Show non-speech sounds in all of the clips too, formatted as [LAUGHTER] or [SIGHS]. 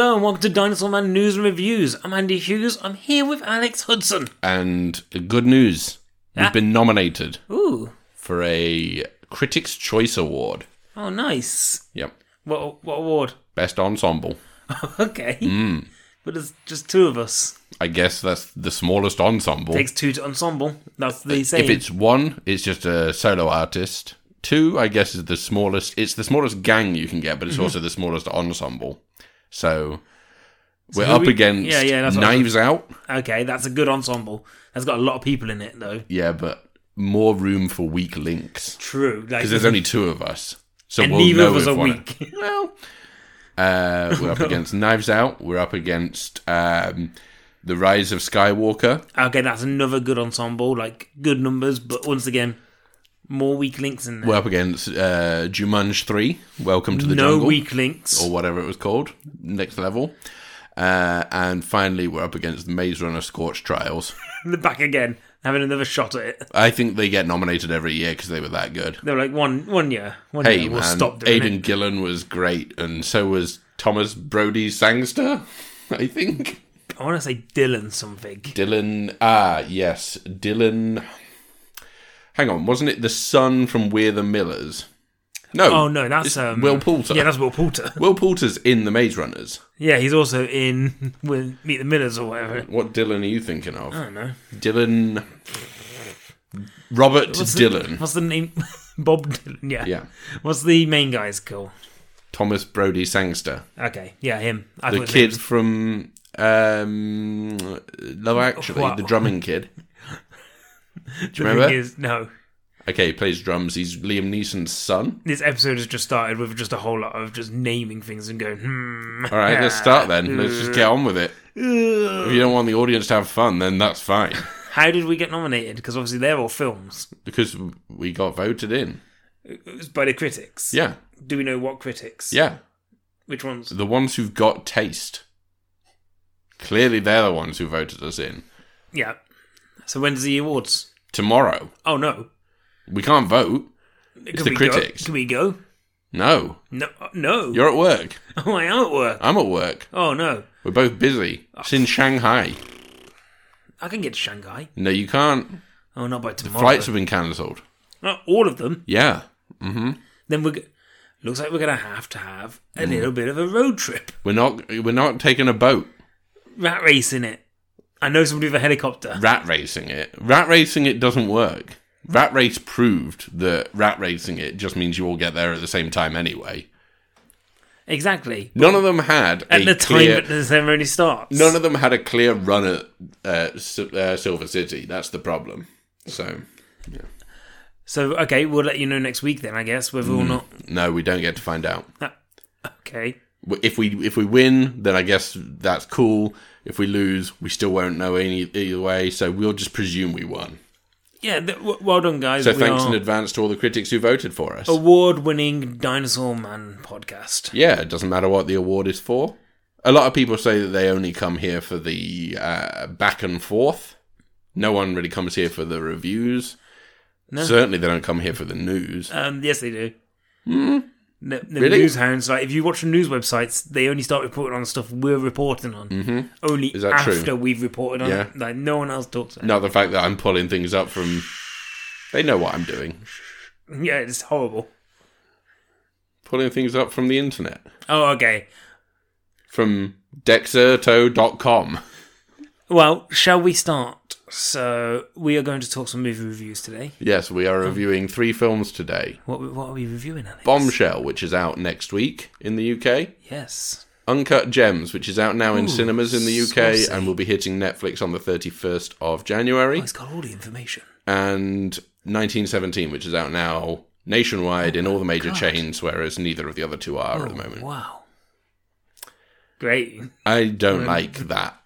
Hello and welcome to Dinosaur Man News and Reviews. I'm Andy Hughes. I'm here with Alex Hudson. And good news, we've been nominated Ooh. for a Critics' Choice Award. Oh, nice. Yep. What, what award? Best ensemble. [LAUGHS] Okay. Hmm. But there's just two of us. I guess that's the smallest ensemble. Takes two to ensemble. That's the same. if it's one, it's just a solo artist. Two, I guess, is the smallest. It's the smallest gang you can get, but it's Mm-hmm. also the smallest ensemble. So we're up we- against Yeah, yeah, that's what Knives Out. Okay, that's a good ensemble. That's got a lot of people in it, though. Yeah, but more room for weak links True. Like, because there's only two of us. So and we'll neither know of us are weak. [LAUGHS] Well, uh, we're up [LAUGHS] against Knives Out. We're up against um, The Rise of Skywalker. okay, that's another good ensemble. Like, good numbers, but once again, more weak links in there. We're up against uh, Jumanji 3, Welcome to the no Jungle, weak links. or whatever it was called, next level. Uh, and finally, we're up against the Maze Runner Scorch Trials. [LAUGHS] They're back again, having another shot at it. I think they get nominated every year because they were that good. They were like, one one year. One Hey, year, we'll man, stop doing Aidan it. Gillen was great, and so was Thomas Brodie-Sangster, [LAUGHS] I think. I want to say Dylan something. Dylan, ah, yes, Dylan. Hang on, wasn't it the son from We're the Millers? No. Oh, no, that's um, Will Poulter. Yeah, that's Will Poulter. [LAUGHS] Will Poulter's in the Maze Runners. Yeah, he's also in [LAUGHS] with Meet the Millers or whatever. What Dylan are you thinking of? I don't know. Dylan. Robert What's the- Dylan. what's the name? [LAUGHS] Bob Dylan. Yeah. Yeah. What's the main guy's called? Thomas Brodie-Sangster. Okay, yeah, him. I The kid from um, Love Actually, Wow. the drumming kid. The remember? thing is- no, Okay, he plays drums. He's Liam Neeson's son. this episode has just started with just a whole lot of just naming things and going, hmm. All right, let's start then. Let's just get on with it. If you don't want the audience to have fun, then that's fine. [LAUGHS] How did we get nominated? Because obviously they're all films. Because we got voted in. It was by the critics. Yeah, Do we know what critics? yeah. Which ones? The ones who've got taste. Clearly, they're the ones who voted us in. Yeah. So when does the awards? Tomorrow. Oh no. We can't vote. Can the we critics. Go? Can we go? No. No. No. You're at work. [LAUGHS] Oh, I am at work. I'm at work. Oh no. We're both busy. It's in Shanghai. I can get to Shanghai. No, you can't. Oh, not by tomorrow. Flights have been cancelled. Not all of them. Yeah. Then we're. g- Looks like we're gonna have to have a Mm. little bit of a road trip. We're not. We're not taking a boat. Rat racing it. I know somebody with a helicopter. rat racing it. Rat racing it doesn't work. Rat race proved that rat racing it just means you all get there at the same time anyway. Exactly. None of them had At the time clear, that the ceremony starts. none of them had a clear run at uh, uh, Silver City. That's the problem. So So okay, we'll let you know next week then. I guess whether Mm. or not. no, we don't get to find out. Okay. If we if we win, then I guess that's cool. If we lose, we still won't know any either way. So we'll just presume we won. Yeah. Th- well done, guys. So We thanks in advance to all the critics who voted for us. Award-winning Dinosaur Man podcast. Yeah, it doesn't matter what the award is for. A lot of people say that they only come here for the uh, back and forth. No one really comes here for the reviews. No. Certainly, they don't come here for the news. Um, yes, they do. The, the Really? news hounds, like if you watch the news websites, they only start reporting on stuff we're reporting on. Mm-hmm. Only Is that after true? we've reported on Yeah. it. Like no one else talks about it. Not the fact that I'm pulling things up from. They know what I'm doing. Yeah, it's horrible. Pulling things up from the internet. Oh, okay. From Dexerto.com. Well, shall we start? So we are going to talk some movie reviews today. Yes, we are reviewing three films today What what are we reviewing, Alex? Bombshell, which is out next week in the UK. Yes. Uncut Gems, which is out now in Ooh, cinemas in the UK saucy. and will be hitting Netflix on the 31st of January. Oh, it's got all the information. And 1917, which is out now nationwide in oh, all the major God. chains, whereas neither of the other two are at the Oh, moment. wow. Great. I don't um, like that.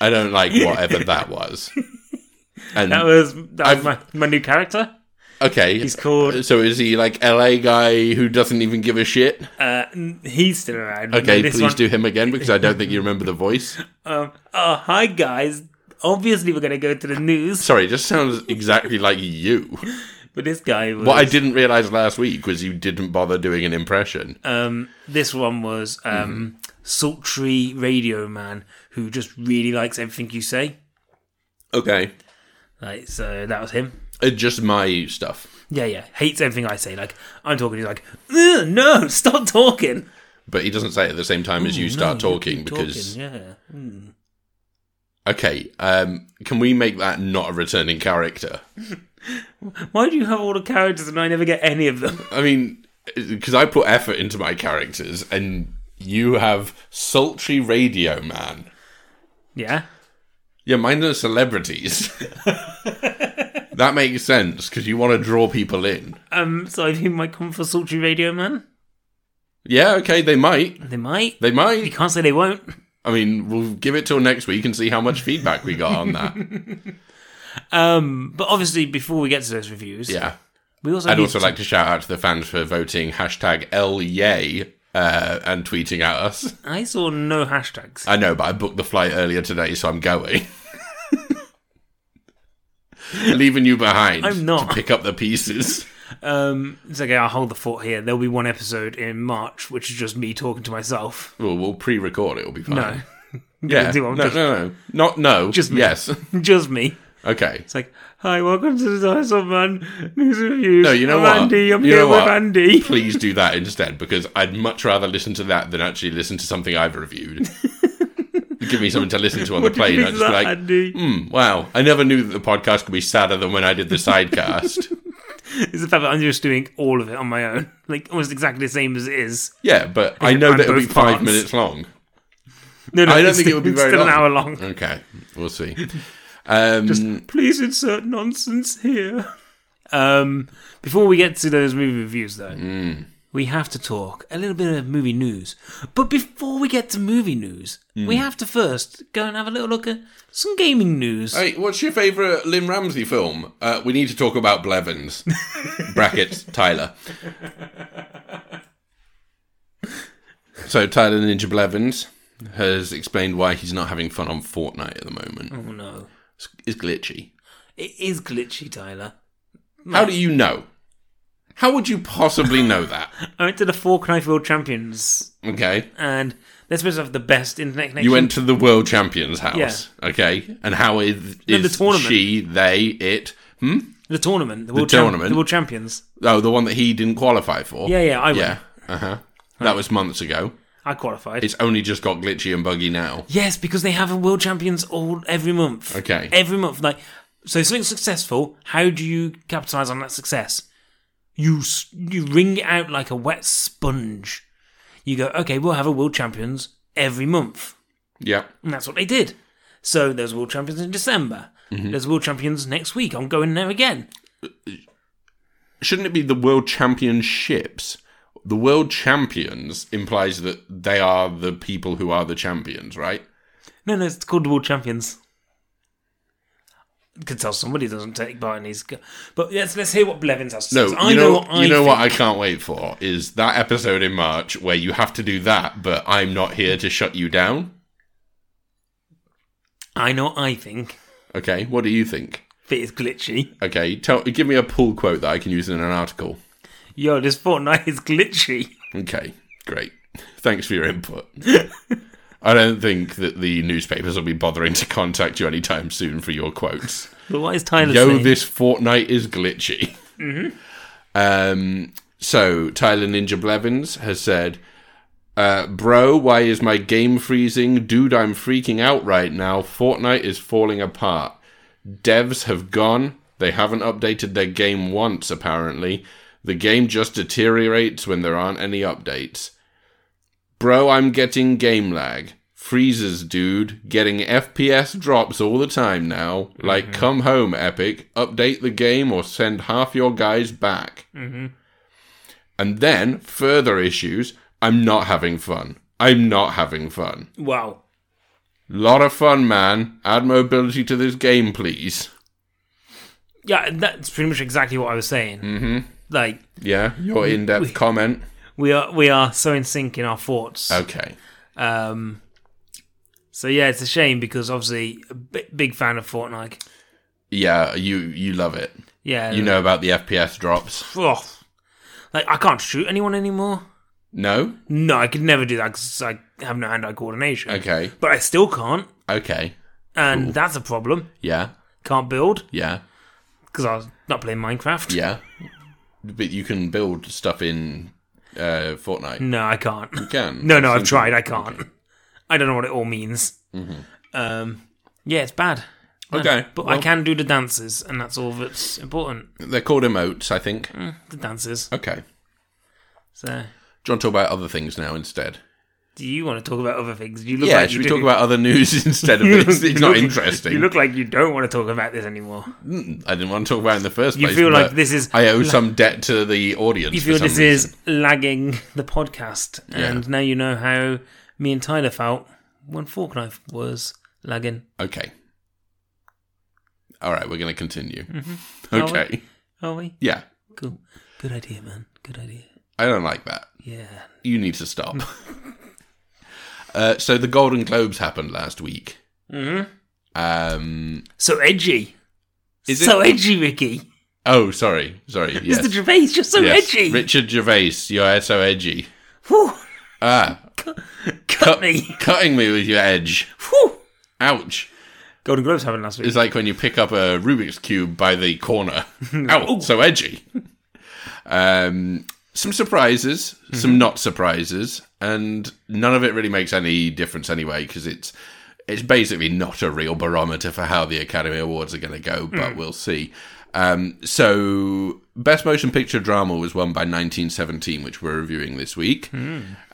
I don't like whatever [LAUGHS] that was. And That was that was my, my new character. okay, He's called. so is he like LA guy who doesn't even give a shit? Uh, he's still around. Okay, please one- do him again because I don't think you remember the voice. [LAUGHS] Um, oh, hi guys. Obviously, we're going to go to the news. Sorry, it just sounds exactly like you. But this guy was. What I didn't realize last week was you didn't bother doing an impression. Um, this one was um, sultry radio man who just really likes everything you say. Okay. Like, so that was him. It's just my stuff. Yeah, yeah. Hates everything I say. Like I'm talking, he's like, "Ugh, no, [LAUGHS] stop talking. But he doesn't say it at the same time as you start no, talking keep because talking, yeah. Hmm. okay, um, can we make that not a returning character? [LAUGHS] Why do you have all the characters and I never get any of them? I mean, because I put effort into my characters, and you have sultry radio man. Yeah. Yeah, mine are celebrities. [LAUGHS] that makes sense because you want to draw people in. Um. So I think might come for sultry radio man. Yeah, okay, they might. They might. They might. You might. can't say they won't. I mean, we'll give it till next week and see how much feedback we got on that. [LAUGHS] Um. But obviously, before we get to those reviews, Yeah. we also I'd need also to- like to shout out to the fans for voting hashtag LYay uh, and tweeting at us. I saw no hashtags. I know, but I booked the flight earlier today, so I'm going. [LAUGHS] Leaving you behind I'm not. to pick up the pieces. Um. It's okay. I'll hold the fort here. There'll be one episode in March, which is just me talking to myself. Well, we'll pre-record it. It'll be fine. No. [LAUGHS] yeah, do no, no, no, not no. Just me. yes. [LAUGHS] just me. Okay. It's like, hi, welcome to the Dinosaur Man News Reviews. No, you know I'm what? Andy. I'm You here with? Andy. [LAUGHS] Please do that instead, because I'd much rather listen to that than actually listen to something I've reviewed. [LAUGHS] Give me something to listen to on the What do you plane. I'd just that, like, Andy? hmm, wow, I never knew that the podcast could be sadder than when I did the sidecast. [LAUGHS] It's the fact that I'm just doing all of it on my own, like almost exactly the same as it is. yeah, but I know that it'll be five parts. minutes long. No, no, I don't it's think it still- would be very still long. an hour long. Okay, we'll see. Um, Just Please insert nonsense here. Um, before we get to those movie reviews, though, Mm. we have to talk a little bit of movie news. But before we get to movie news, Mm. we have to first go and have a little look at some gaming news. hey, what's your favourite Lynne Ramsay film? Uh, we need to talk about Blevins. [LAUGHS] Brackets, Tyler. So, Tyler Ninja Blevins has explained why he's not having fun on Fortnite at the moment. oh no, It's, it's glitchy. it is glitchy, Tyler. How do you know? How would you possibly know [LAUGHS] that? I went to the Fork Knife World Champions, Okay. and they're supposed to have the best internet connection. You went to the world champion's house. Yeah. Okay. And how is, No, is the tournament. she, they, it? Hmm? the tournament, the world, champ- tournament? the world champions. Oh, the one that he didn't qualify for? Yeah, yeah, I went. Yeah. Uh huh. That was months ago. I qualified. It's only just got glitchy and buggy now. Yes, because they have a world champions all every month. Okay. Every month, like so, something's successful. How do you capitalize on that success? You you wring it out like a wet sponge. You go, okay, we'll have a world champions every month, Yeah. and that's what they did. So there's world champions in December. Mm-hmm. There's world champions next week. I'm going there again. Shouldn't it be the world championships? The world champions implies that they are the people who are the champions, right? No, no, it's called the world champions. You could tell somebody doesn't take part in these. But let's let's hear what Blevins has to No, say. you I know, what I you know what. I can't wait for is that episode in March where you have to do that, but I'm not here to shut you down. I know what I think. Okay, what do you think? It is glitchy. Okay, tell give me a pull quote that I can use in an article. Yo, this Fortnite is glitchy. Okay, great. Thanks for your input. [LAUGHS] I don't think that the newspapers will be bothering to contact you anytime soon for your quotes. [LAUGHS] But what is Tyler Yo, saying? this Fortnite is glitchy. Um, so Tyler Ninja Blevins has said, uh, "Bro, why is my game freezing? Dude, I'm freaking out right now. Fortnite is falling apart. Devs have gone. They haven't updated their game once, apparently. The game just deteriorates when there aren't any updates. Bro, I'm getting game lag. Freezes, dude. Getting FPS drops all the time now. Like, come home, Epic. Update the game or send half your guys back. And then, further issues. I'm not having fun. I'm not having fun. wow. Lot of fun, man. Add mobility to this game, please. Yeah, that's pretty much exactly what I was saying. Mm-hmm. Like Yeah, your in depth comment. we are we are so in sync in our thoughts. Okay. Um. So yeah, it's a shame because obviously a big fan of Fortnite. Yeah, you you love it. Yeah, You know about the FPS drops. oh, like I can't shoot anyone anymore. No? No, I could never do that because I have no hand-eye coordination. Okay. But I still can't, Okay. and that's a problem. Yeah. Can't build Yeah. because I was not playing Minecraft. Yeah. But you can build stuff in uh, Fortnite. No, I can't. You can. No, no, I've tried. I can't. I don't know what it all means. Um, yeah, it's bad. Okay. But well, I can do the dances, and that's all that's important. They're called emotes, I think. The dances. Okay. So, Do you want to talk about other things now instead? Do you want to talk about other things? You look Yeah, like should we do- talk about other news [LAUGHS] instead of this? It's not look- interesting. You look like you don't want to talk about this anymore. Mm, I didn't want to talk about it in the first You place. You feel like this is I owe some debt to the audience. you feel this reason. is lagging the podcast, and now you know how me and Tyler felt when Fork Knife was lagging. Okay. All right, we're going to continue. Mm-hmm. [LAUGHS] Are we? Okay. Are we? Yeah. Cool. Good idea, man. Good idea. I don't like that. Yeah. You need to stop. [LAUGHS] uh, so the Golden Globes happened last week. Mm-hmm. Um, So edgy. Is so it? edgy, Ricky. oh, sorry. Sorry. [LAUGHS] Yes. Mr. Gervais, you're so yes. edgy. Richard Gervais, you're so edgy. Whew. Ah, Cut me. cutting me with your edge. Whew. Ouch. Golden Globes happened last week. It's like when you pick up a Rubik's Cube by the corner. [LAUGHS] Ow, so edgy. Um, some surprises, some not surprises, and none of it really makes any difference anyway because it's it's basically not a real barometer for how the Academy Awards are going to go, but we'll see. Um, so, Best Motion Picture Drama was won by 1917, which we're reviewing this week,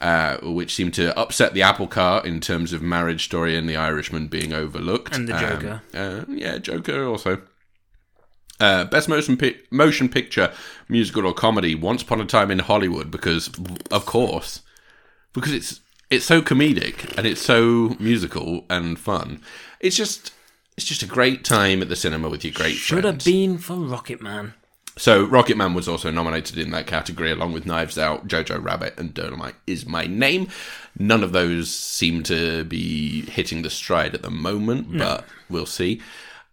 uh, which seemed to upset the apple cart in terms of Marriage Story and The Irishman being overlooked. And The Um, Joker. uh, yeah, Joker also. Uh, best motion pi- motion picture, musical or comedy. Once upon a time in Hollywood, because of course, because it's it's so comedic and it's so musical and fun. It's just it's just a great time at the cinema with your great Should friends. have been for Rocket Man. So Rocket Man was also nominated in that category, along with Knives Out, Jojo Rabbit, and Dolemite is my name. None of those seem to be hitting the stride at the moment, but we'll see.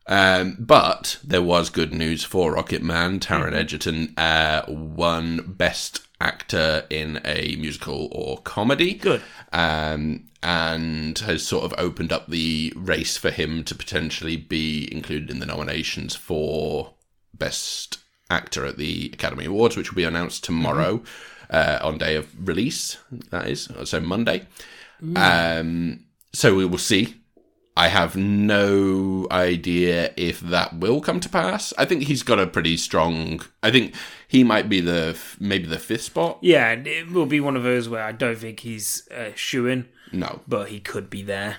Um, but there was good news for Rocket Man. Taron Egerton uh, won Best Actor in a Musical or Comedy Good. um, and has sort of opened up the race for him to potentially be included in the nominations for Best Actor at the Academy Awards, which will be announced tomorrow uh, on day of release. That is so Monday. Um, so we will see. I have no idea if that will come to pass. I think he's got a pretty strong. I think he might be the maybe the fifth spot. Yeah, it will be one of those where I don't think he's uh, shooing, No, but he could be there.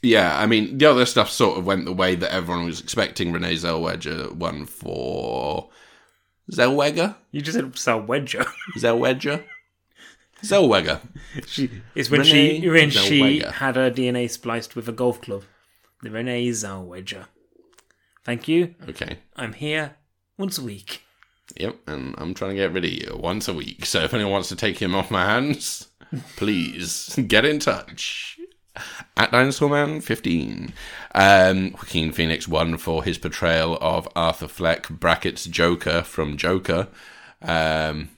Yeah, I mean, the other stuff sort of went the way that everyone was expecting. Renee Zellweger won for Zellweger, You just said Salweger. Zellweger, [LAUGHS] Zellweger. she, it's when Renee she when she Zellweger. had her DNA spliced with a golf club. The Renee Zellweger. Thank you. Okay, I'm here once a week. yep, and I'm trying to get rid of you once a week. So if anyone wants to take him off my hands, [LAUGHS] please get in touch. At Dinosaur Man 15. Um, Joaquin Phoenix won for his portrayal of Arthur Fleck, brackets Joker from Joker. Um,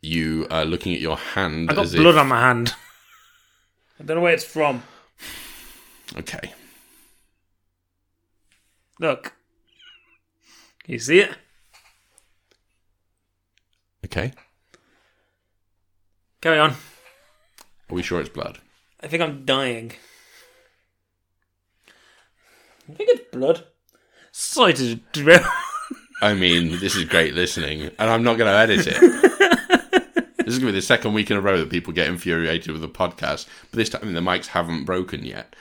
you are looking at your hand I got as blood if. on my hand. I don't know where it's from. Okay. Look. Can you see it? Okay. Carry on. Are we sure it's blood? I think I'm dying. I think it's blood. Sorry to derail. I mean, this is great listening, and I'm not going to edit it. [LAUGHS] this is going to be the second week in a row that people get infuriated with the podcast, but this time the mics haven't broken yet.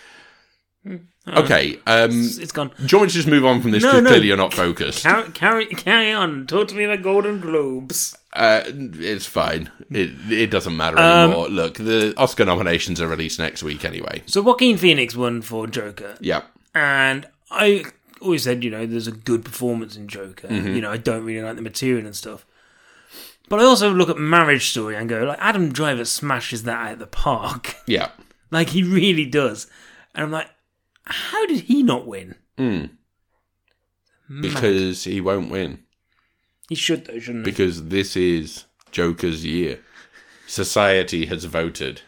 Okay, um, it's gone. do you want to just move on from this? No, Because no. clearly you're not focused. Carry, carry, carry on. Talk to me about Golden Globes. Uh, it's fine. It it doesn't matter Um, anymore. Look, the Oscar nominations are released next week anyway. So Joaquin Phoenix won for Joker, Yeah, and I always said, you know, there's a good performance in Joker. You know, I don't really like the material and stuff. But I also look at Marriage Story and go, like, Adam Driver smashes that out of the park. [LAUGHS] yeah. like, he really does. And I'm like, how did he not win? Mm. because he won't win. He should though, shouldn't he? Because this is Joker's year. Society has voted.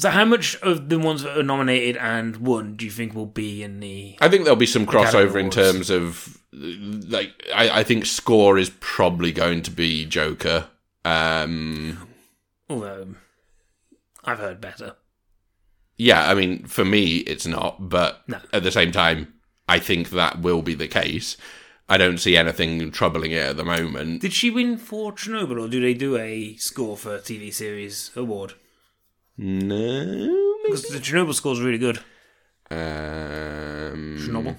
So, how much of the ones that are nominated and won do you think will be in the? I think there'll be some crossover in terms of like I, I think score is probably going to be Joker. Um Although I've heard better. yeah, I mean for me it's not, but No. at the same time I think that will be the case. I don't see anything troubling it at the moment. Did she win for Chernobyl, or do they do a score for TV series award? No. Because the Chernobyl score is really good. Um, Chernobyl.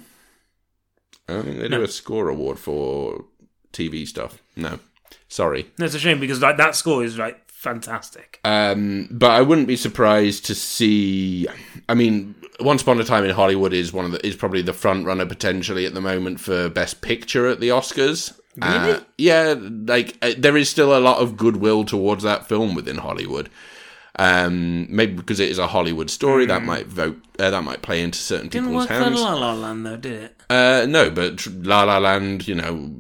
I don't think they do a score award for TV stuff. No. Sorry. No, it's a shame because like that score is like fantastic. Um, but I wouldn't be surprised to see. I mean, Once Upon a Time in Hollywood is one of the is probably the front runner potentially at the moment for Best Picture at the Oscars. Really? Uh, yeah, like uh, there is still a lot of goodwill towards that film within Hollywood. Um, maybe because it is a Hollywood story that might vote uh, that might play into certain Didn't people's hands. La La Land though, did it? Uh, no, but La La Land, you know,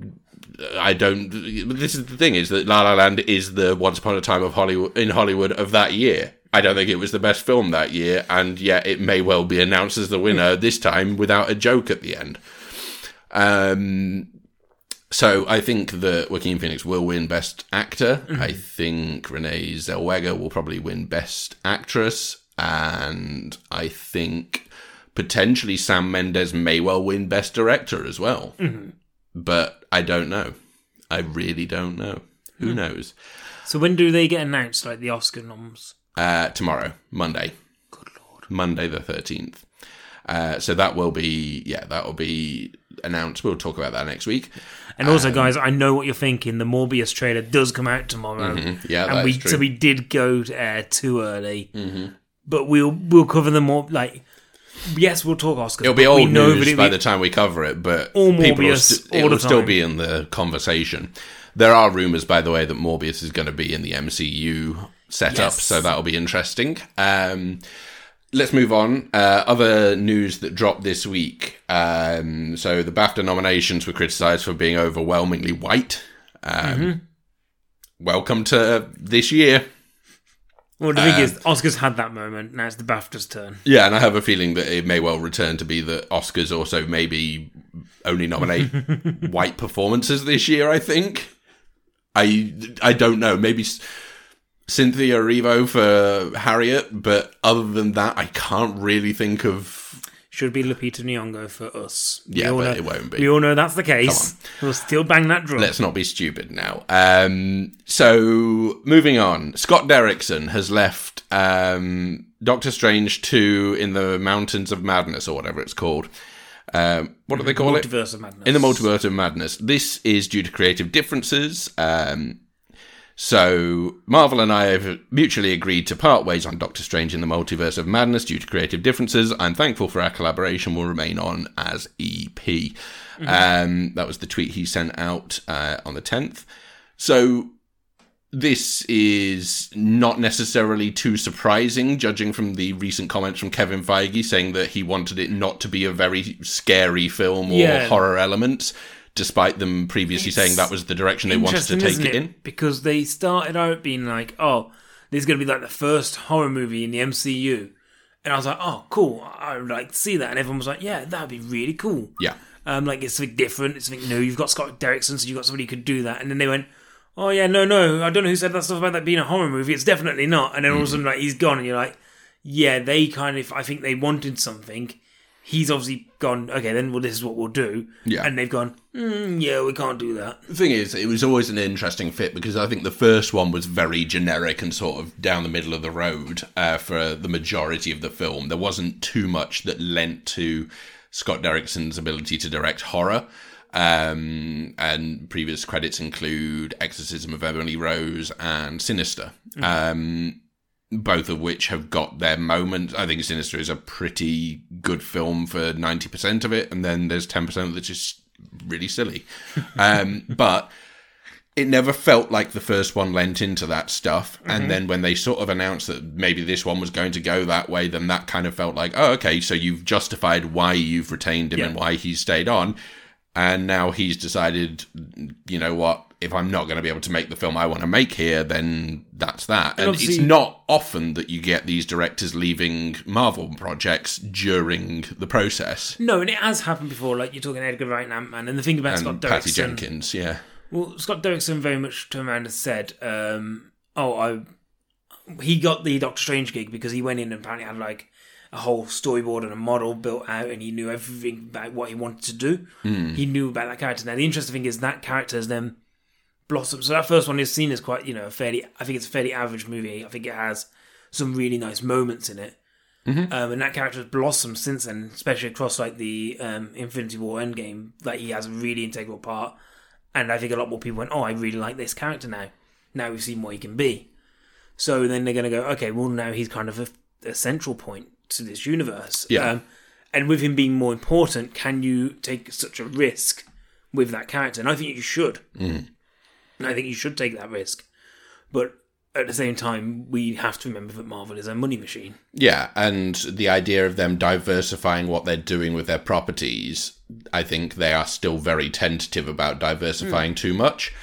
I don't. This is the thing: is that La La Land is the Once Upon a Time of Hollywood in Hollywood of that year. I don't think it was the best film that year, and yet it may well be announced as the winner this time without a joke at the end. Um, so I think that Joaquin Phoenix will win Best Actor. I think Renee Zellweger will probably win Best Actress, and I think potentially Sam Mendes may well win Best Director as well. But I don't know. I really don't know. Who knows? So when do they get announced, like the Oscar noms? Uh, tomorrow, Monday. Good lord. Monday the 13th. Uh, so that will be, yeah, that will be announced. We'll talk about that next week. And also, guys, I know what you're thinking. The Morbius trailer does come out tomorrow, Yeah, and we so we did go to air too early. Mm-hmm. But we'll we'll cover them more. Like, yes, we'll talk Oscars. It'll be old news by the time we cover it, but All people will Morbius, st- it will still be in the conversation. There are rumors, by the way, that Morbius is going to be in the MCU setup, Yes. so that'll be interesting. Um, let's move on. Uh, other news that dropped this week. Um, so the BAFTA nominations were criticised for being overwhelmingly white. Um, Mm-hmm. Welcome to this year. Well, the thing Uh, is, Oscars had that moment. Now it's the BAFTA's turn. Yeah, and I have a feeling that it may well return to be that Oscars also maybe only nominate [LAUGHS] white performances this year. I think. I I don't know. Maybe Cynthia Erivo for Harriet, but other than that, I can't really think of. Should be Lupita Nyong'o for us. We Yeah, but know, it won't be. We all know that's the case. We'll still bang that drum. Let's not be stupid now. Um, so moving on, Scott Derrickson has left um, Doctor Strange two in the Mountains of Madness or whatever it's called. Um, what do they call it? Multiverse of Madness. in the multiverse of madness. This is due to creative differences. Um, so Marvel and I have mutually agreed to part ways on Doctor Strange in the Multiverse of Madness due to creative differences. I'm thankful for our collaboration. Will remain on as EP. Um, that was the tweet he sent out uh, on the 10th. So this is not necessarily too surprising, judging from the recent comments from Kevin Feige saying that he wanted it not to be a very scary film or Yeah. horror elements, despite them previously It's saying that was the direction they wanted to take isn't it in. Because they started out being like, "Oh, this is going to be like the first horror movie in the MCU," and I was like, "Oh, cool! I would like to see that." And everyone was like, "Yeah, that'd be really cool." Yeah. Um, like it's something different. It's something new. You've got Scott Derrickson, so you've got somebody who could do that. And then they went, "Oh yeah, no, no, I don't know who said that stuff about that being a horror movie. It's definitely not." And then all of a sudden, like he's gone, and you're like, "Yeah, they kind of. I think they wanted something." He's obviously gone. Okay, then well, this is what we'll do. Yeah. and they've gone. Mm, yeah, we can't do that. The thing is, it was always an interesting fit because I think the first one was very generic and sort of down the middle of the road uh, for the majority of the film. There wasn't too much that lent to Scott Derrickson's ability to direct horror. Um, and previous credits include Exorcism of Emily Rose and Sinister. Um, both of which have got their moment. I think Sinister is a pretty good film for 90% of it, and then there's 10% that's just really silly. [LAUGHS] Um, but it never felt like the first one lent into that stuff. And then when they sort of announced that maybe this one was going to go that way, then that kind of felt like, oh, okay, so you've justified why you've retained him and why he stayed on. And now he's decided, you know what? If I'm not going to be able to make the film I want to make here, then that's that. And, it's not often that you get these directors leaving Marvel projects during the process. No, and it has happened before. Like you're talking Edgar Wright and Ant Man, and the thing about Scott And Patty Derrickson. Jenkins, yeah. Well, Scott Derrickson very much turned around and said, um, "Oh, I." He got the Doctor Strange gig because he went in and apparently had like a whole storyboard and a model built out, and he knew everything about what he wanted to do. He knew about that character. Now, the interesting thing is that character has then blossomed. So that first one is seen as quite, you know, a fairly. I think it's a fairly average movie. I think it has some really nice moments in it. Um, and that character has blossomed since then, especially across like the um, Infinity War Endgame. Like he has a really integral part, and I think a lot more people went, "Oh, I really like this character now." Now we've seen what he can be. So then they're going to go, "Okay, well now he's kind of a, a central point to this universe." Yeah. Um, and with him being more important, can you take such a risk with that character? And I think you should. And I think you should take that risk. But at the same time, we have to remember that Marvel is a money machine. Yeah, and the idea of them diversifying what they're doing with their properties, I think they are still very tentative about diversifying too much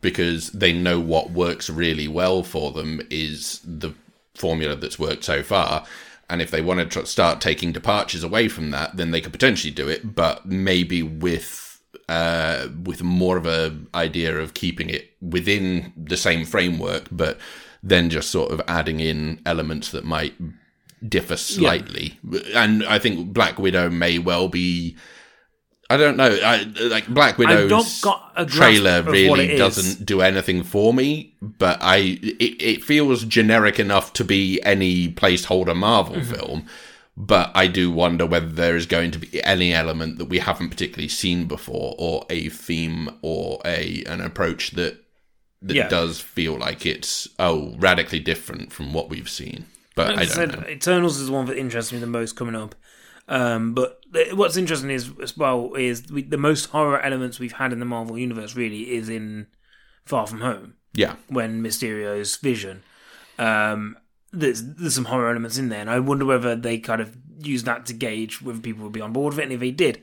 because they know what works really well for them is the formula that's worked so far. And if they want to tr- start taking departures away from that, then they could potentially do it, but maybe with uh, with more of a idea of keeping it within the same framework, but then just sort of adding in elements that might differ slightly. And I think Black Widow may well be. I don't know. I, like Black Widow's not got a trailer really doesn't do anything for me, but I it, it feels generic enough to be any placeholder Marvel Mm-hmm. film. But I do wonder whether there is going to be any element that we haven't particularly seen before, or a theme, or a an approach that that Yeah. does feel like it's oh radically different from what we've seen. But Like I said, know. Eternals is the one that interests me the most coming up. Um, but what's interesting is as well is we, the most horror elements we've had in the Marvel universe really is in Far From Home Yeah, when Mysterio's vision. Um, there's there's some horror elements in there, and I wonder whether they kind of use that to gauge whether people would be on board with it. And if they did,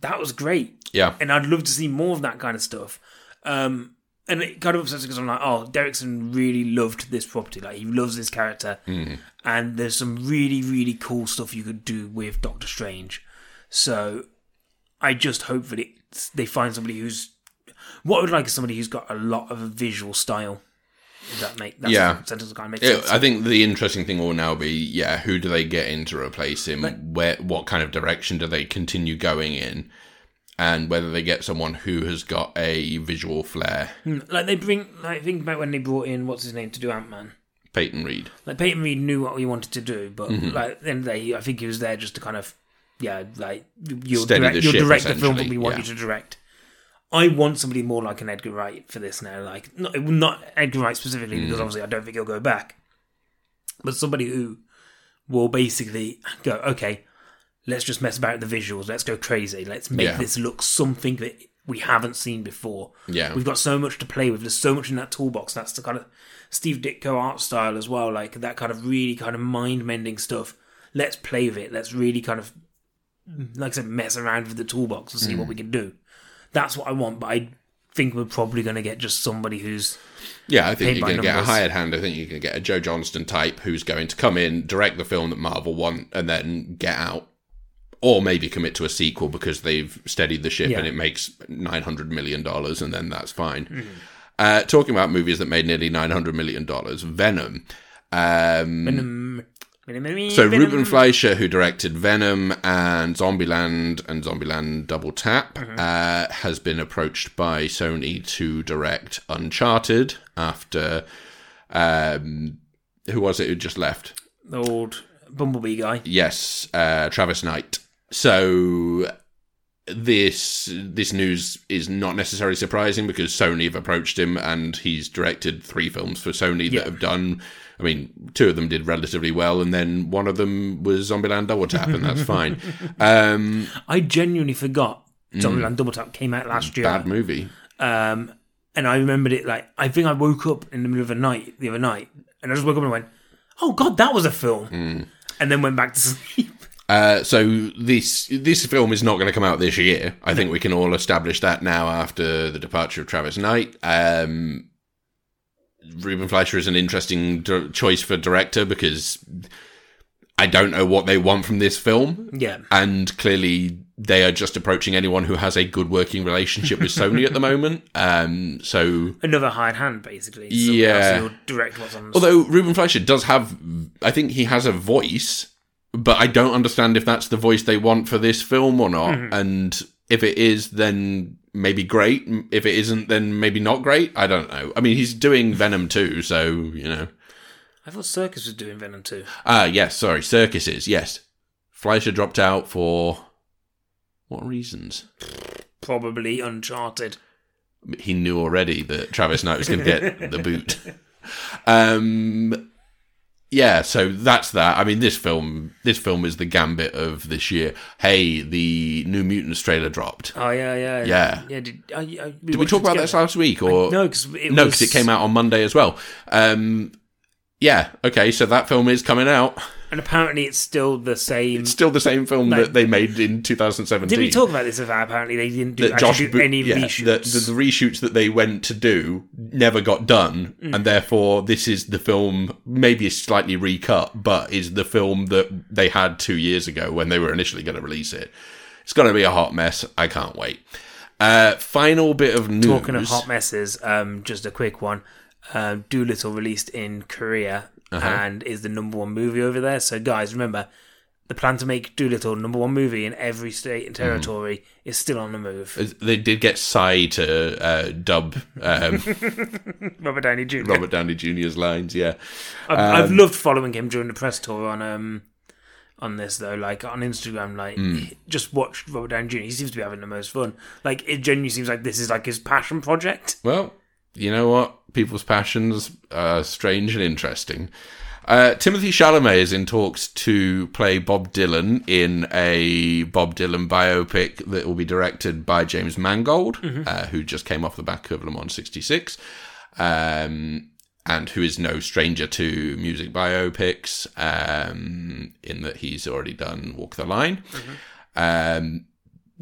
that was great. yeah, and I'd love to see more of that kind of stuff. Um, and it kind of upsets me because I'm like, oh, Derrickson really loved this property. Like he loves this character, hmm. and there's some really really cool stuff you could do with Doctor Strange. So I just hope that it they find somebody who's what I would like is somebody who's got a lot of a visual style. Does that make that's Yeah. sentence that kind of makes Yeah, sense? I think the interesting thing will now be, yeah, who do they get in to replace him? Where, what kind of direction do they continue going in? And whether they get someone who has got a visual flair. like they bring like think about when they brought in what's his name to do Ant Man. Peyton Reed. Like Peyton Reed knew what he wanted to do, but Mm-hmm. like at the end of the day, I think he was there just to kind of, yeah, like you'll Steady direct, the you'll ship, direct the film that we want yeah. you to direct. I want somebody more like an Edgar Wright for this now, like not, not Edgar Wright specifically Mm. because obviously I don't think he'll go back, but somebody who will basically go, okay, let's just mess about the visuals, let's go crazy, let's make Yeah. this look something that we haven't seen before. Yeah. We've got so much to play with. There's so much in that toolbox. That's the kind of Steve Ditko art style as well. Like that kind of really kind of mind mending stuff. Let's play with it. Let's really kind of, like I said, mess around with the toolbox and see Mm. what we can do. That's what I want. But I think we're probably going to get just somebody who's Yeah, I think you're going to get a hired hand. I think you're going to get a Joe Johnston type who's going to come in, direct the film that Marvel want, and then get out. Or maybe commit to a sequel because they've steadied the ship Yeah. and it makes $900 million, and then that's fine. Mm-hmm. Uh, talking about movies that made nearly $900 million, Venom. Um, So Ruben Fleischer, who directed Venom and Zombieland and Zombieland Double Tap, uh, has been approached by Sony to direct Uncharted after um, who was it who just left? the old Bumblebee guy. Yes, uh, Travis Knight. So this this news is not necessarily surprising because Sony have approached him and he's directed three films for Sony Yeah. that have done. I mean, two of them did relatively well, and then one of them was Zombieland Double Tap, and that's fine. [LAUGHS] Um, I genuinely forgot Zombieland Double Tap came out last year. Mm. bad movie. Um, and I remembered it like I think I woke up in the middle of the night the other night, and I just woke up and went, "Oh God, that was a film," Mm. and then went back to [LAUGHS] sleep. Uh, so this this film is not going to come out this year. I think we can all establish that now after the departure of Travis Knight. Um, Ruben Fleischer is an interesting choice for director because I don't know what they want from this film, Yeah. and clearly they are just approaching anyone who has a good working relationship with Sony at the [LAUGHS] moment. Um, so Another hired hand, basically. Yeah. Direct what's on. Although Ruben Fleischer does have, I think he has a voice, but I don't understand if that's the voice they want for this film or not. And if it is, then maybe great. If it isn't, then maybe not great. I don't know. I mean, he's doing Venom too, so you know. I thought Serkis was doing Venom too. Ah, yes. Sorry, circuses. Yes, Fleischer dropped out for what reasons? Probably Uncharted. he knew already that Travis Knight was going to get [LAUGHS] the boot. Um, yeah, so that's that. I mean, this film, this film is the gambit of this year. Hey, the New Mutants trailer dropped. Oh yeah, yeah, Yeah. yeah. Did, I, I, Did we talk about this last week or No, because it no? Because it came out on Monday as well. Um, yeah, okay, so that film is coming out. and apparently it's still the same. It's still the same film Like- that they made in 2017. Did we talk about this? About apparently they didn't do, do Bo- any yeah, reshoots. The, the, the reshoots that they went to do never got done, Mm. and therefore this is the film, maybe slightly recut, but is the film that they had two years ago when they were initially going to release it. It's going to be a hot mess. I can't wait. Uh, final bit of news. Talking of hot messes, um, just a quick one. Um, Dolittle released in Korea Uh-huh. and is the number one movie over there. So, guys, remember the plan to make Dolittle number one movie in every state and territory Mm. is still on the move. They did get Psy to uh, dub um, [LAUGHS] Robert Downey Jr. Robert Downey Jr.'s lines. Yeah, I've, Um, I've loved following him during the press tour on um on this though. Like on Instagram, like Hmm. just watch Robert Downey Jr. He seems to be having the most fun. Like it genuinely seems like this is like his passion project. Well, you know what? People's passions are strange and interesting. Uh, Timothée Chalamet is in talks to play Bob Dylan in a Bob Dylan biopic that will be directed by James Mangold, uh, who just came off the back of Le Mans 66, um, and who is no stranger to music biopics, um, in that he's already done Walk the Line. Um,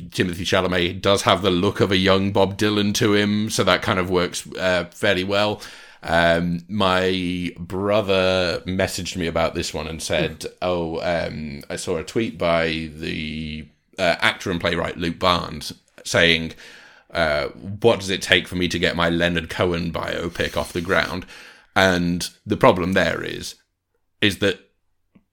Timothée Chalamet does have the look of a young Bob Dylan to him, so that kind of works uh, fairly well. Um, my brother messaged me about this one and said, "Oh, um, I saw a tweet by the uh, actor and playwright Luke Barnes saying." Uh, what does it take for me to get my Leonard Cohen biopic off the ground? And the problem there is, is that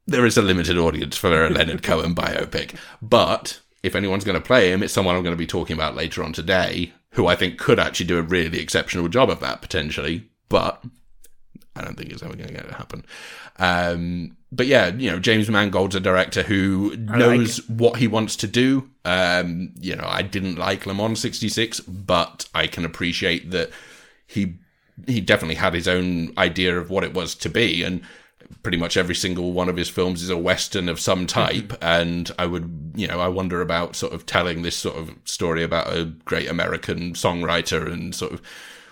there is a limited audience for a Leonard [LAUGHS] Cohen biopic. But if anyone's going to play him, it's someone I'm going to be talking about later on today, who I think could actually do a really exceptional job of that potentially. But I don't think it's ever going to happen. Um, but yeah, you know, James Mangold's a director who knows what he wants to do. Um, you know, I didn't like Le Mans 66, but I can appreciate that he he definitely had his own idea of what it was to be and pretty much every single one of his films is a western of some type and i would you know i wonder about sort of telling this sort of story about a great american songwriter and sort of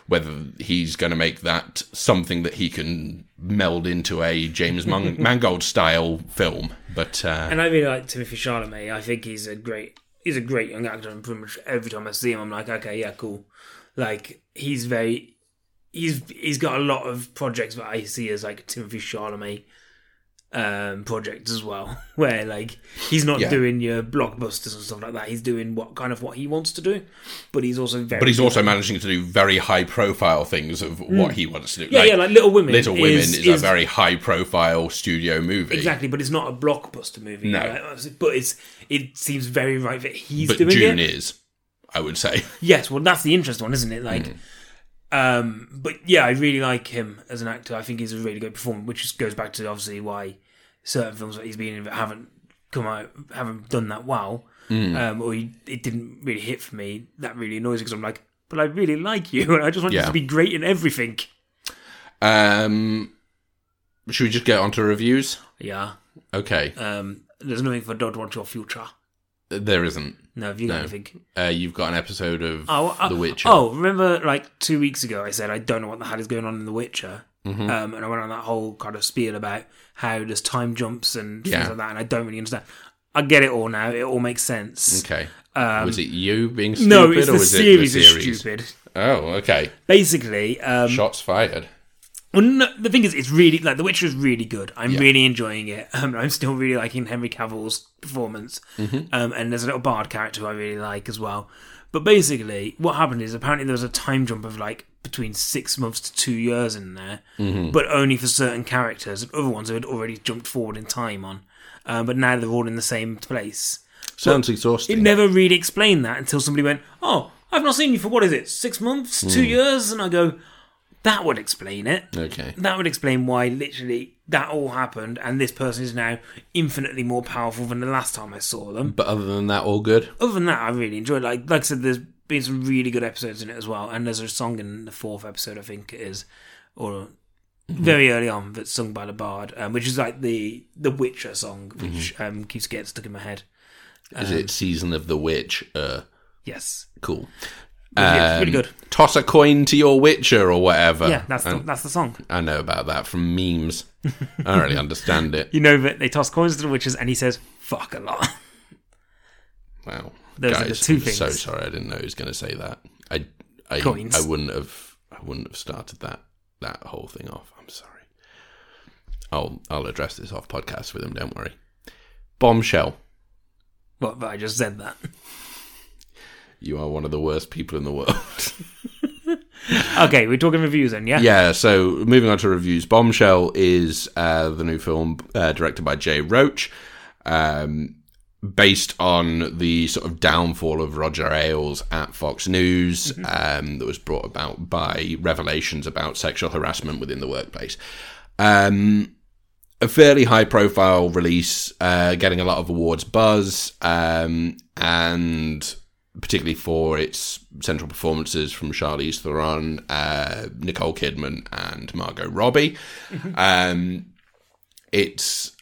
whether he's going to make that something that he can meld into a james Man- [LAUGHS] mangold style film but uh And I really like Timothée Chalamet. I think he's a great he's a great young actor and pretty much every time I see him I'm like, okay, yeah, cool. Like he's very he's he's got a lot of projects that I see as like Timothée Chalamet um projects as well. [LAUGHS] Where like he's not Yeah. doing your blockbusters and stuff like that. He's doing what kind of what he wants to do. But he's also very but he's also managing to do very high profile things of what he wants to do Mm. Yeah, yeah, like Little Women. little women is, is, a very high profile studio movie Exactly, but it's not a blockbuster movie. No. But it's it seems very right that he's but doing Dune it. is i would say Yes, well, that's the interesting one, isn't it? Like, Mm. Um, but yeah, I really like him as an actor. I think he's a really good performer, which just goes back to obviously why certain films that he's been in that haven't come out, haven't done that well, Mm. um, or he, it didn't really hit for me. That really annoys me because I'm like, but I really like you, [LAUGHS] and I just want you to be great in everything. Um, should we just get on to reviews? Yeah, Okay, um, there's nothing for Don't Want Your Future. There isn't. No, have you got No. anything? Uh, you've got an episode of Oh, uh, The Witcher. Oh, remember like two weeks ago I said I don't know what the hell is going on in The Witcher. Mm-hmm. Um, and I went on that whole kind of spiel about how there's time jumps and things Yeah. like that, and I don't really understand. I get it all now. It all makes sense. Okay. was it you being stupid, No, it's or was series, it the is series? stupid. Oh, okay. Basically, um, Shots fired. Well, no, the thing is, it's really like The Witcher is really good. I'm Yeah. really enjoying it. [LAUGHS] Um, I'm still really liking Henry Cavill's performance, Mm-hmm. um, and there's a little bard character I really like as well. But basically, what happened is apparently there was a time jump of like between six months to two years in there, Mm-hmm. but only for certain characters. And other ones had already jumped forward in time on, um, but now they're all in the same place. Sounds It exhausting. It never really explained that until somebody went, "Oh, I've not seen you for what is it, six months, two Hmm. years?" And I go, "That would explain it. okay. That would explain why literally that all happened, and this person is now infinitely more powerful than the last time I saw them." But other than that, all good. Other than that, I really enjoyed. it. Like, like I said, there's been some really good episodes in it as well, and there's a song in the fourth episode, I think it is, or very early on, that's sung by the bard, um, which is like the the Witcher song, which um, keeps getting stuck in my head. Is Um, it Season of the Witch? Uh, Yes, cool. Yeah, really Um, good. Toss a coin to your Witcher or whatever. Yeah, that's the, And that's the song. I know about that from memes. I don't really understand it. [LAUGHS] You know that they toss coins to the witches, and he says "fuck" a lot. Wow. Those are the two I'm so sorry I didn't know he was going to say that. I I, Coins. I wouldn't have I wouldn't have started that that whole thing off. I'm sorry. I'll I'll address this off podcast with him, don't worry. Bombshell. What? But I just said that. [LAUGHS] You are one of the worst people in the world. [LAUGHS] Okay, we're talking reviews then, yeah. Yeah, so moving on to reviews. Bombshell is uh, the new film uh, directed by Jay Roach, um, based on the sort of downfall of Roger Ailes at Fox News um, that was brought about by revelations about sexual harassment within the workplace. Um, a fairly high profile release, uh, getting a lot of awards buzz, um, and particularly for its central performances from Charlize Theron, uh, Nicole Kidman, and Margot Robbie. [LAUGHS] um, it's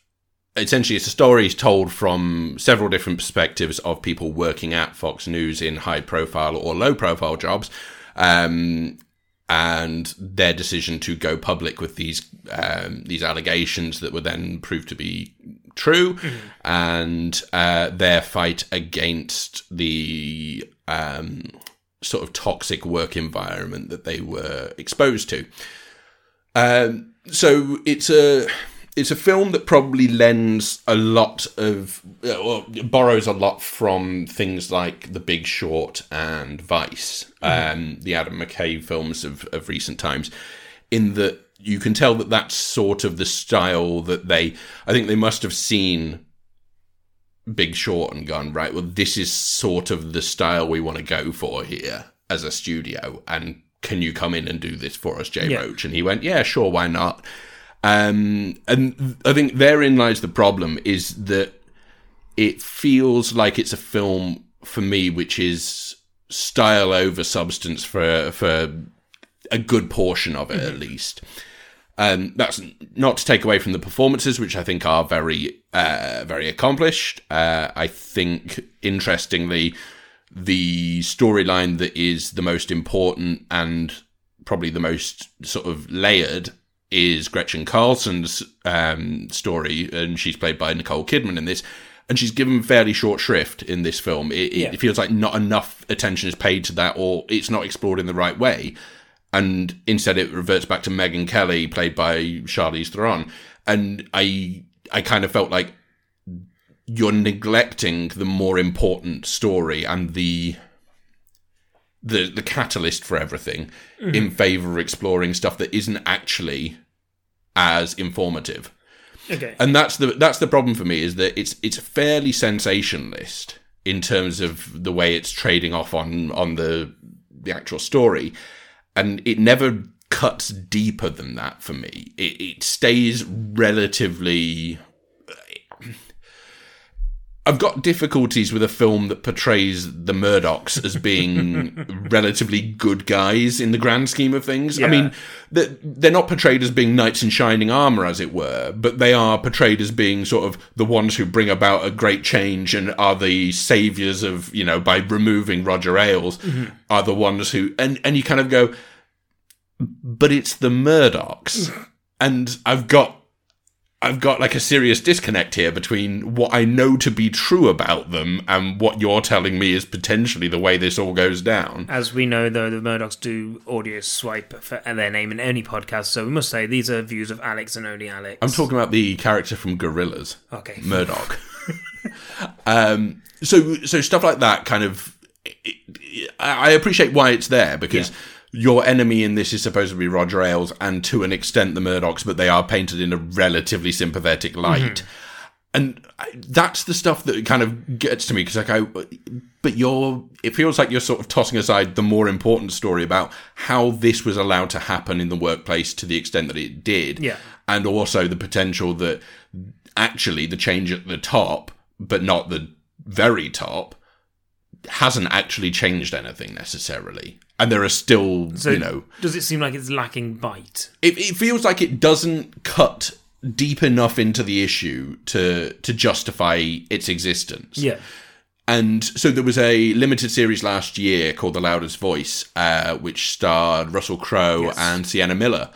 essentially it's a story told from several different perspectives of people working at Fox News in high profile or low profile jobs. Um, and their decision to go public with these um, these allegations that were then proved to be true, and uh, their fight against the um, sort of toxic work environment that they were exposed to. Um, so it's a it's a film that probably lends a lot of uh, well, borrows a lot from things like The Big Short and Vice, um, the Adam McKay films of, of recent times, in that you can tell that that's sort of the style that they. I think they must have seen Big Short and gone right. Well, this is sort of the style we want to go for here as a studio, and can you come in and do this for us, Jay Yeah. Roach? And he went, yeah, sure, why not? Um, and I think therein lies the problem is that it feels like it's a film for me, which is style over substance for for a good portion of it at least. Um, that's not to take away from the performances, which I think are very, uh, very accomplished. Uh, I think, interestingly, the storyline that is the most important and probably the most sort of layered is Gretchen Carlson's um, story, and she's played by Nicole Kidman in this. And she's given fairly short shrift in this film. It, it Yeah. feels like not enough attention is paid to that, or it's not explored in the right way and instead it reverts back to Megyn Kelly, played by Charlize Theron. And I, I kind of felt like you're neglecting the more important story and the the the catalyst for everything mm-hmm. in favor of exploring stuff that isn't actually as informative. Okay. And that's the that's the problem for me is that it's it's fairly sensationalist in terms of the way it's trading off on on the the actual story, and it never cuts deeper than that for me. It, it stays relatively. I've got difficulties with a film that portrays the Murdochs as being [LAUGHS] relatively good guys in the grand scheme of things. I mean, they're, not portrayed as being knights in shining armor, as it were, but they are portrayed as being sort of the ones who bring about a great change and are the saviors of, you know, by removing Roger Ailes, mm-hmm. are the ones who, and, and you kind of go, but it's the Murdochs. [LAUGHS] and I've got I've got like a serious disconnect here between what I know to be true about them and what you're telling me is potentially the way this all goes down. As we know, though, the Murdochs do audio swipe for their name in any podcast, so we must say these are views of Alex and only Alex. I'm talking about the character from Gorillaz, Okay. Murdoc. [LAUGHS] um, so so stuff like that kind of I I appreciate why it's there because your enemy in this is supposed to be Roger Ailes and to an extent the Murdochs, but they are painted in a relatively sympathetic light. Mm-hmm. And that's the stuff that kind of gets to me because like I, but you're, it feels like you're sort of tossing aside the more important story about how this was allowed to happen in the workplace to the extent that it did. Yeah. And also the potential that actually the change at the top, but not the very top, hasn't actually changed anything necessarily. And there are still, So you know, does it seem like it's lacking bite? it, it feels like it doesn't cut deep enough into the issue to to justify its existence. Yeah. And so there was a limited series last year called The Loudest Voice, uh, which starred Russell Crowe Yes. and Sienna Miller,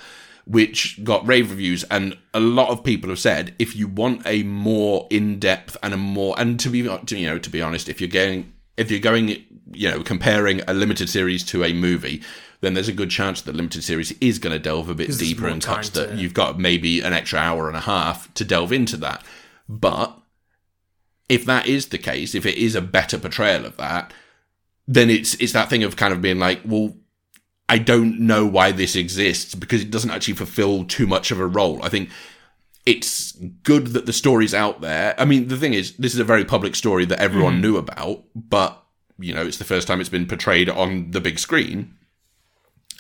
which got rave reviews. And a lot of people have said if you want a more in depth and a more and to be you know to be honest, if you're going if you're going you know comparing a limited series to a movie. Then there's a good chance that limited series is going to delve a bit deeper and touch that you've got maybe an extra hour and a half to delve into that. But if that is the case, if it is a better portrayal of that, then it's it's that thing of kind of being like, well, I don't know why this exists because it doesn't actually fulfill too much of a role. I think it's good that the story's out there. I mean, the thing is, this is a very public story that everyone knew about, but you know, it's the first time it's been portrayed on the big screen,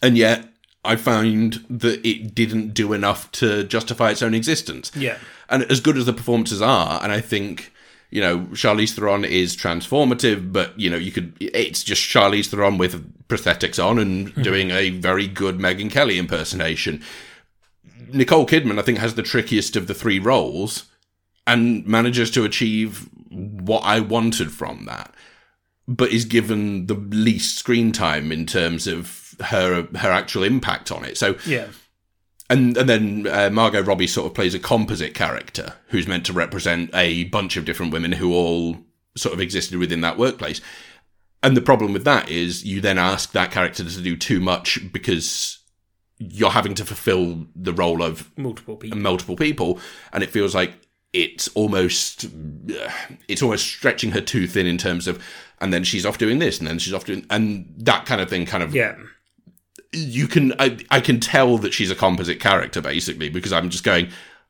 and yet I found that it didn't do enough to justify its own existence. Yeah. And as good as the performances are, and I think, you know, Charlize Theron is transformative, but, you know, you could, it's just Charlize Theron with prosthetics on and hmm. doing a very good Megyn Kelly impersonation. Nicole Kidman, I think, has the trickiest of the three roles and manages to achieve what I wanted from that, but is given the least screen time in terms of her her actual impact on it. So Yeah. and and then uh, Margot Robbie sort of plays a composite character who's meant to represent a bunch of different women who all sort of existed within that workplace. And the problem with that is you then ask that character to do too much because you're having to fulfill the role of Multiple people. multiple people, and it feels like it's almost uh, it's almost stretching her too thin in terms of, and then she's off doing this, and then she's off doing, and that kind of thing kind of Yeah. you can I, I can tell that she's a composite character basically because I'm just going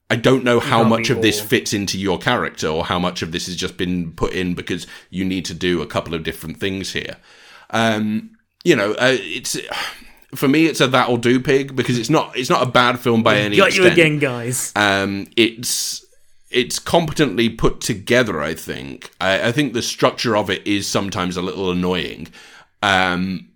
I don't know how much of this fits into your character or how much of this has just been put in because you need to do a couple of different things here. Um, you know, uh, it's [SIGHS] for me it's a that'll do pig because it's not it's not a bad film by any Got you extent. again, guys. Um, it's it's competently put together. I think. I, I think the structure of it is sometimes a little annoying, um,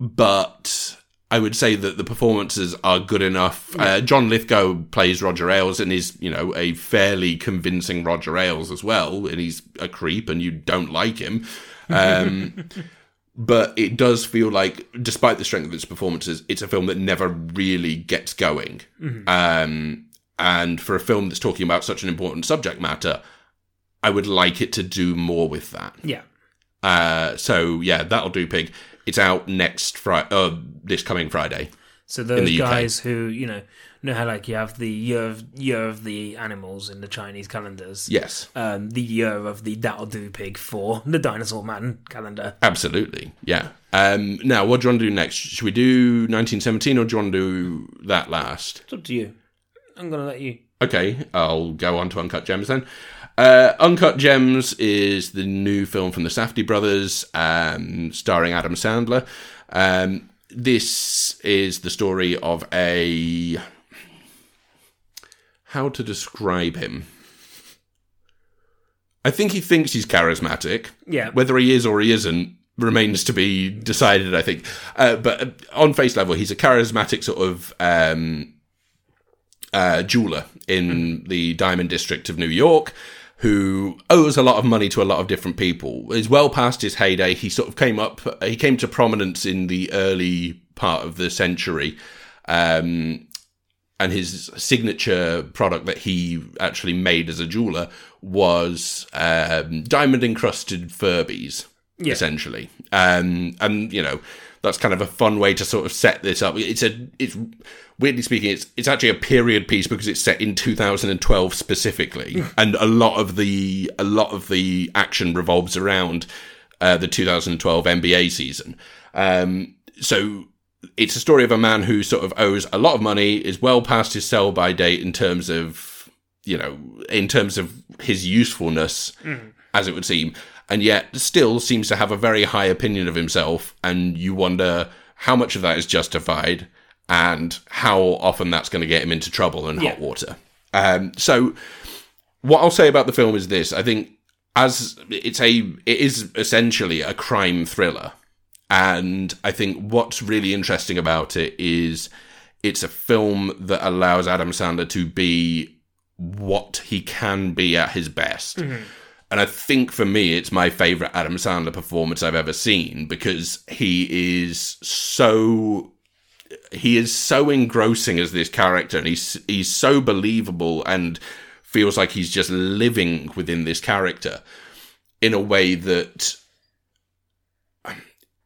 but I would say that the performances are good enough. Uh, John Lithgow plays Roger Ailes and is you know a fairly convincing Roger Ailes as well, and he's a creep, and you don't like him. Um, [LAUGHS] but it does feel like, despite the strength of its performances, it's a film that never really gets going. Um, and for a film that's talking about such an important subject matter, I would like it to do more with that. Yeah. Uh, so yeah, that'll do, Pig. It's out next Friday, uh, this coming Friday. So those the UK. guys who you know know how like you have the year of year of the animals in the Chinese calendars. Yes, Um, the year of the that'll do pig for [LAUGHS] the dinosaur man calendar. absolutely. Yeah. Um, now, what do you want to do next? Should we do 1917 or do you want to do that last? It's up to you. I'm gonna let you. Okay, I'll go on to Uncut Gems then. Uh, Uncut Gems is the new film from the Safdie brothers, um, starring Adam Sandler. Um, this is the story of a. How to describe him? I think he thinks he's charismatic. Yeah. Whether he is or he isn't remains to be decided, I think. Uh, but on face level, he's a charismatic sort of um, uh, jeweler in the Diamond District of New York who owes a lot of money to a lot of different people. Is well past his heyday. He sort of came up, he came to prominence in the early part of the century. Um, and his signature product that he actually made as a jeweler was um, diamond encrusted Furbies, Yeah. essentially. Um, and you know, that's kind of a fun way to sort of set this up. It's a, it's weirdly speaking, it's it's actually a period piece because it's set in 2012 specifically, and a lot of the a lot of the action revolves around uh, the 2012 NBA season. Um, so it's a story of a man who sort of owes a lot of money, is well past his sell by date in terms of, you know, in terms of his usefulness, as it would seem, and yet still seems to have a very high opinion of himself. And you wonder how much of that is justified and how often that's going to get him into trouble and hot water. Um, so what I'll say about the film is this: I think as it's a, it is essentially a crime thriller, and I think what's really interesting about it is it's a film that allows Adam Sandler to be what he can be at his best. And I think for me, it's my favorite Adam Sandler performance I've ever seen because he is so he is so engrossing as this character and he's he's so believable and feels like he's just living within this character in a way that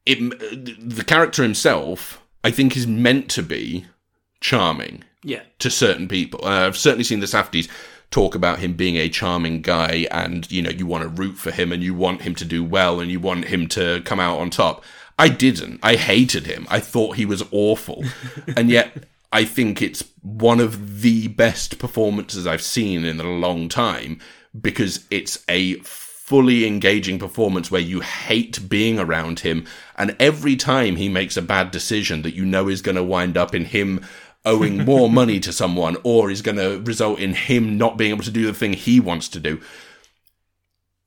it the character himself I think is meant to be charming Yeah. to certain people. Uh, I've certainly seen the Safdies talk about him being a charming guy and you know you want to root for him and you want him to do well and you want him to come out on top. I didn't. I hated him. I thought he was awful. [LAUGHS] and yet I think it's one of the best performances I've seen in a long time because it's a fully engaging performance where you hate being around him and every time he makes a bad decision that you know is going to wind up in him owing more [LAUGHS] money to someone or is going to result in him not being able to do the thing he wants to do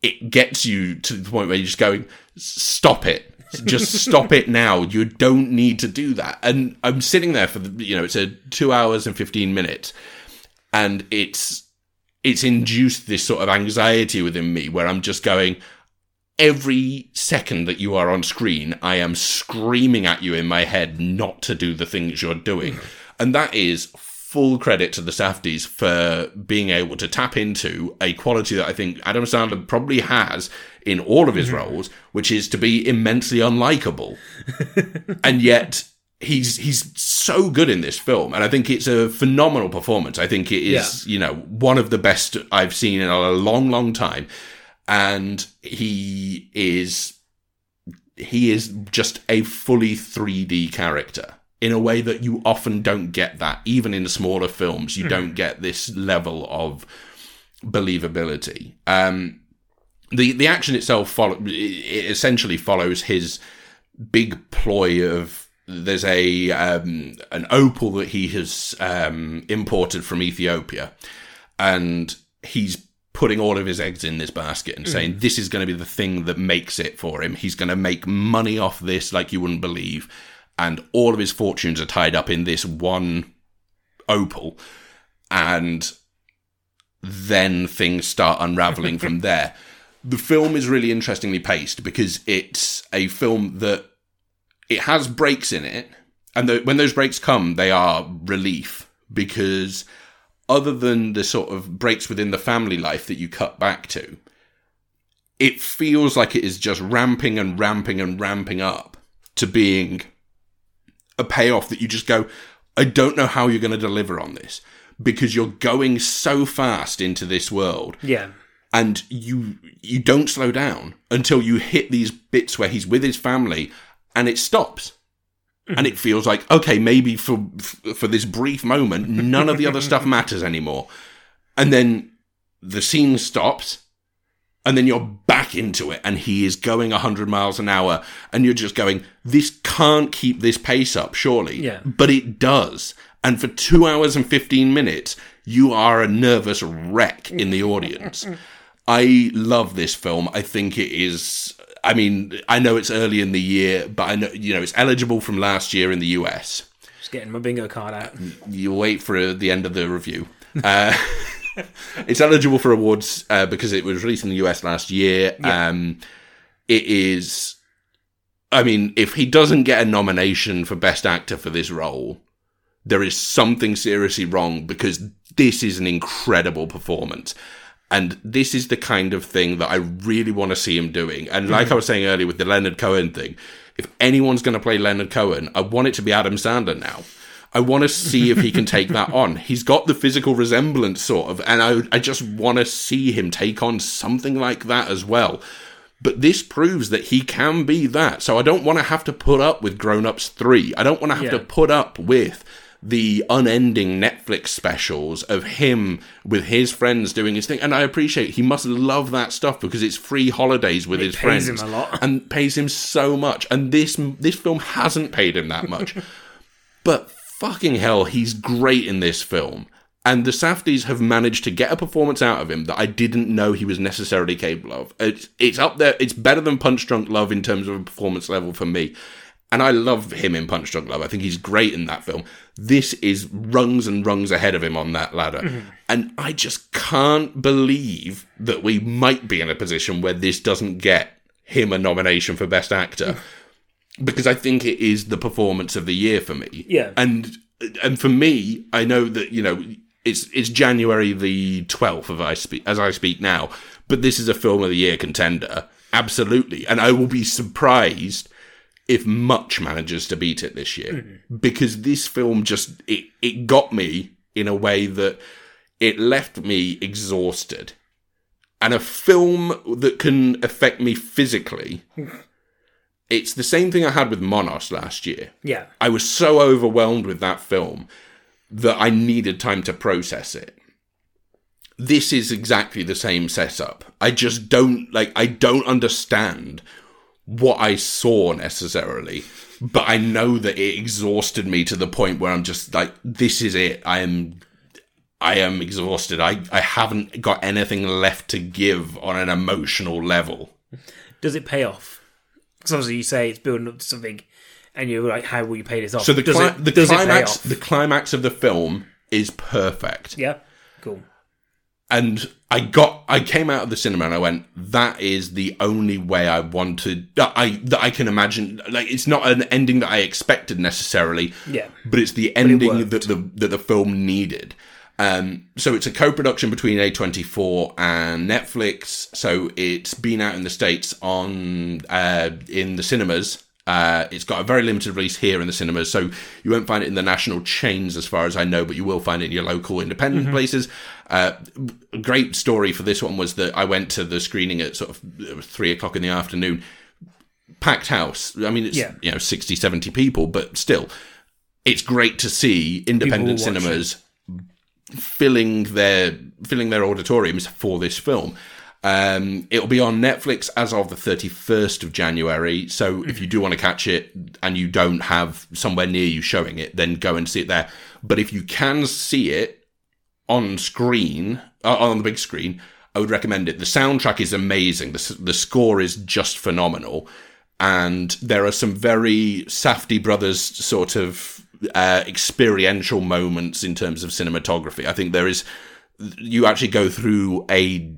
it gets you to the point where you're just going stop it just stop it now. You don't need to do that. And i'm sitting there for the you know it's a 2 hours and 15 minutes. And it's it's induced this sort of anxiety within me where i'm just going every second that you are on screen i am screaming at you in my head not to do the things you're doing. And that is full credit to the Safdies for being able to tap into a quality that I think Adam Sandler probably has in all of his mm-hmm. roles, which is to be immensely unlikable. [LAUGHS] and yet he's he's so good in this film and I think it's a phenomenal performance. I think it is, you know, one of the best I've seen in a long long time and he is he is just a fully 3D character in a way that you often don't get that. Even in the smaller films you don't get this level of believability. Um the the action itself follow it essentially follows his big ploy of there's a um an opal that he has um imported from Ethiopia and he's putting all of his eggs in this basket and saying this is going to be the thing that makes it for him. He's going to make money off this like you wouldn't believe and all of his fortunes are tied up in this one opal and then things start unraveling from [LAUGHS] there. The film is really interestingly paced because it's a film that it has breaks in it and the, when those breaks come they are relief because other than the sort of breaks within the family life that you cut back to it feels like it is just ramping and ramping and ramping up to being a payoff that you just go, I don't know how you're going to deliver on this because you're going so fast into this world Yeah. and you you don't slow down until you hit these bits where he's with his family and it stops. Mm-hmm. And it feels like okay, maybe for for this brief moment, none of the other stuff [LAUGHS] matters anymore. And then the scene stops and then you're back into it and he is going 100 miles an hour and you're just going this can't keep this pace up surely Yeah. but it does and for 2 hours and 15 minutes you are a nervous wreck in the audience i love this film i think it is i mean i know it's early in the year but i know you know it's eligible from last year in the us Just getting my bingo card out. you wait for the end of the review. Uh, [LAUGHS] [LAUGHS] it's eligible for awards uh, because it was released in the US last year. Yeah. Um, it is, I mean, if he doesn't get a nomination for Best Actor for this role, there is something seriously wrong because this is an incredible performance. And this is the kind of thing that I really want to see him doing. And like I was saying earlier with the Leonard Cohen thing, if anyone's going to play Leonard Cohen, I want it to be Adam Sandler now. I want to see if he can take that on. He's got the physical resemblance, sort of, and I, I just want to see him take on something like that as well. But this proves that he can be that. So I don't want to have to put up with Grown Ups 3. I don't want to have to put up with the unending Netflix specials of him with his friends doing his thing. And I appreciate he must love that stuff because it's free holidays with his pays friends him a lot. and pays him so much. And this this film hasn't paid him that much. [LAUGHS] but fucking hell, he's great in this film. And the Safdies have managed to get a performance out of him that I didn't know he was necessarily capable of. It's it's up there. It's better than Punch Drunk Love in terms of a performance level for me. And I love him in Punch Drunk Love. I think he's great in that film. This is rungs and rungs ahead of him on that ladder. Mm-hmm. And I just can't believe that we might be in a position where this doesn't get him a nomination for Best Actor mm. Because I think it is the performance of the year for me. Yeah. And and for me, I know that you know it's it's January the twelfth of I speak as I speak now, but this is a film of the year contender, absolutely, and I will be surprised if much manages to beat it this year mm-hmm. because this film just it it got me in a way that it left me exhausted. And a film that can affect me physically [LAUGHS] it's the same thing I had with Monos last year. Yeah. I was so overwhelmed with that film that I needed time to process it. This is exactly the same setup. I just don't like I don't understand what I saw necessarily, but I know that it exhausted me to the point where I'm just like this is it. I am I am exhausted. I I haven't got anything left to give on an emotional level. Does it pay off? Because obviously you say it's building up to something, and you're like, how will you pay this off? So the does cli- it, the it climax the climax of the film is perfect. yeah. Cool. and I got I came out of the cinema and I went that is the only way I wanted that I that I can imagine like it's not an ending that I expected necessarily Yeah. but it's the ending worked. that the that the film needed um so it's a co-production between A24 and Netflix so it's been out in the states on uh in the cinemas uh, it's got a very limited release here in the cinemas, so you won't find it in the national chains as far as I know, but you will find it in your local independent places. Uh, great story for this one was that I went to the screening at sort of uh, three o'clock in the afternoon, packed house. I mean, it's Yeah. you know 60, 70 people, but still, it's great to see independent cinemas filling their filling their auditoriums for this film. Um, it'll be on Netflix as of the 31st of January. So if you do want to catch it and you don't have somewhere near you showing it, then go and see it there. But if you can see it on screen, uh, on the big screen, I would recommend it. The soundtrack is amazing. The, the score is just phenomenal. And there are some very Safdie Brothers sort of uh, experiential moments in terms of cinematography. I think there is, you actually go through a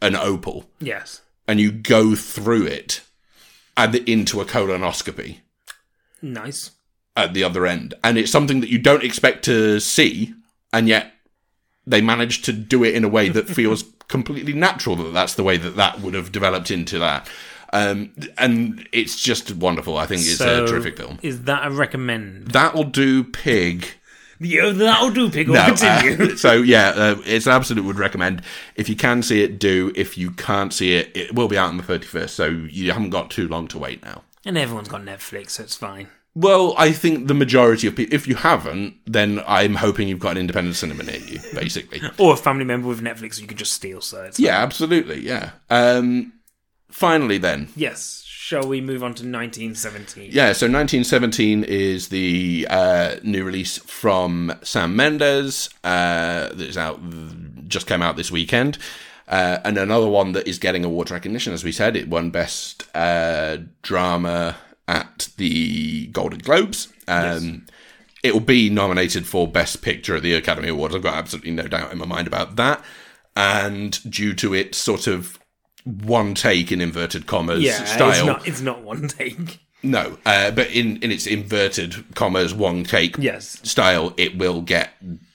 an opal Yes. and you go through it and into a colonoscopy Nice. at the other end. And it's something that you don't expect to see, and yet they managed to do it in a way that [LAUGHS] feels completely natural that that's the way that that would have developed into that. Um, and it's just wonderful. I think it's So, a terrific film. Is that a recommend? That'll do, Pig. Yeah, that'll do, Pig. No, uh, [LAUGHS] so yeah, uh, it's an absolute would recommend. If you can see it, do. If you can't see it, it will be out on the thirty first. So you haven't got too long to wait now. and everyone's got Netflix, so it's fine. Well, I think the majority of people. If you haven't, then I'm hoping you've got an independent cinema near you. Basically, [LAUGHS] Or a family member with Netflix you can just steal, so it's yeah, absolutely, yeah. Um, finally, then, Yes. Shall we move on to 1917? Yeah, so 1917 is the uh, new release from Sam Mendes uh, that is out, just came out this weekend. Uh, and another one that is getting awards recognition, as we said, it won Best uh, Drama at the Golden Globes. Um, It will be nominated for Best Picture at the Academy Awards. I've got absolutely no doubt in my mind about that. And due to its sort of one take in inverted commas Yeah, style, it's not, it's not one take. No, uh, but in in its inverted commas one take Yes. style, it will get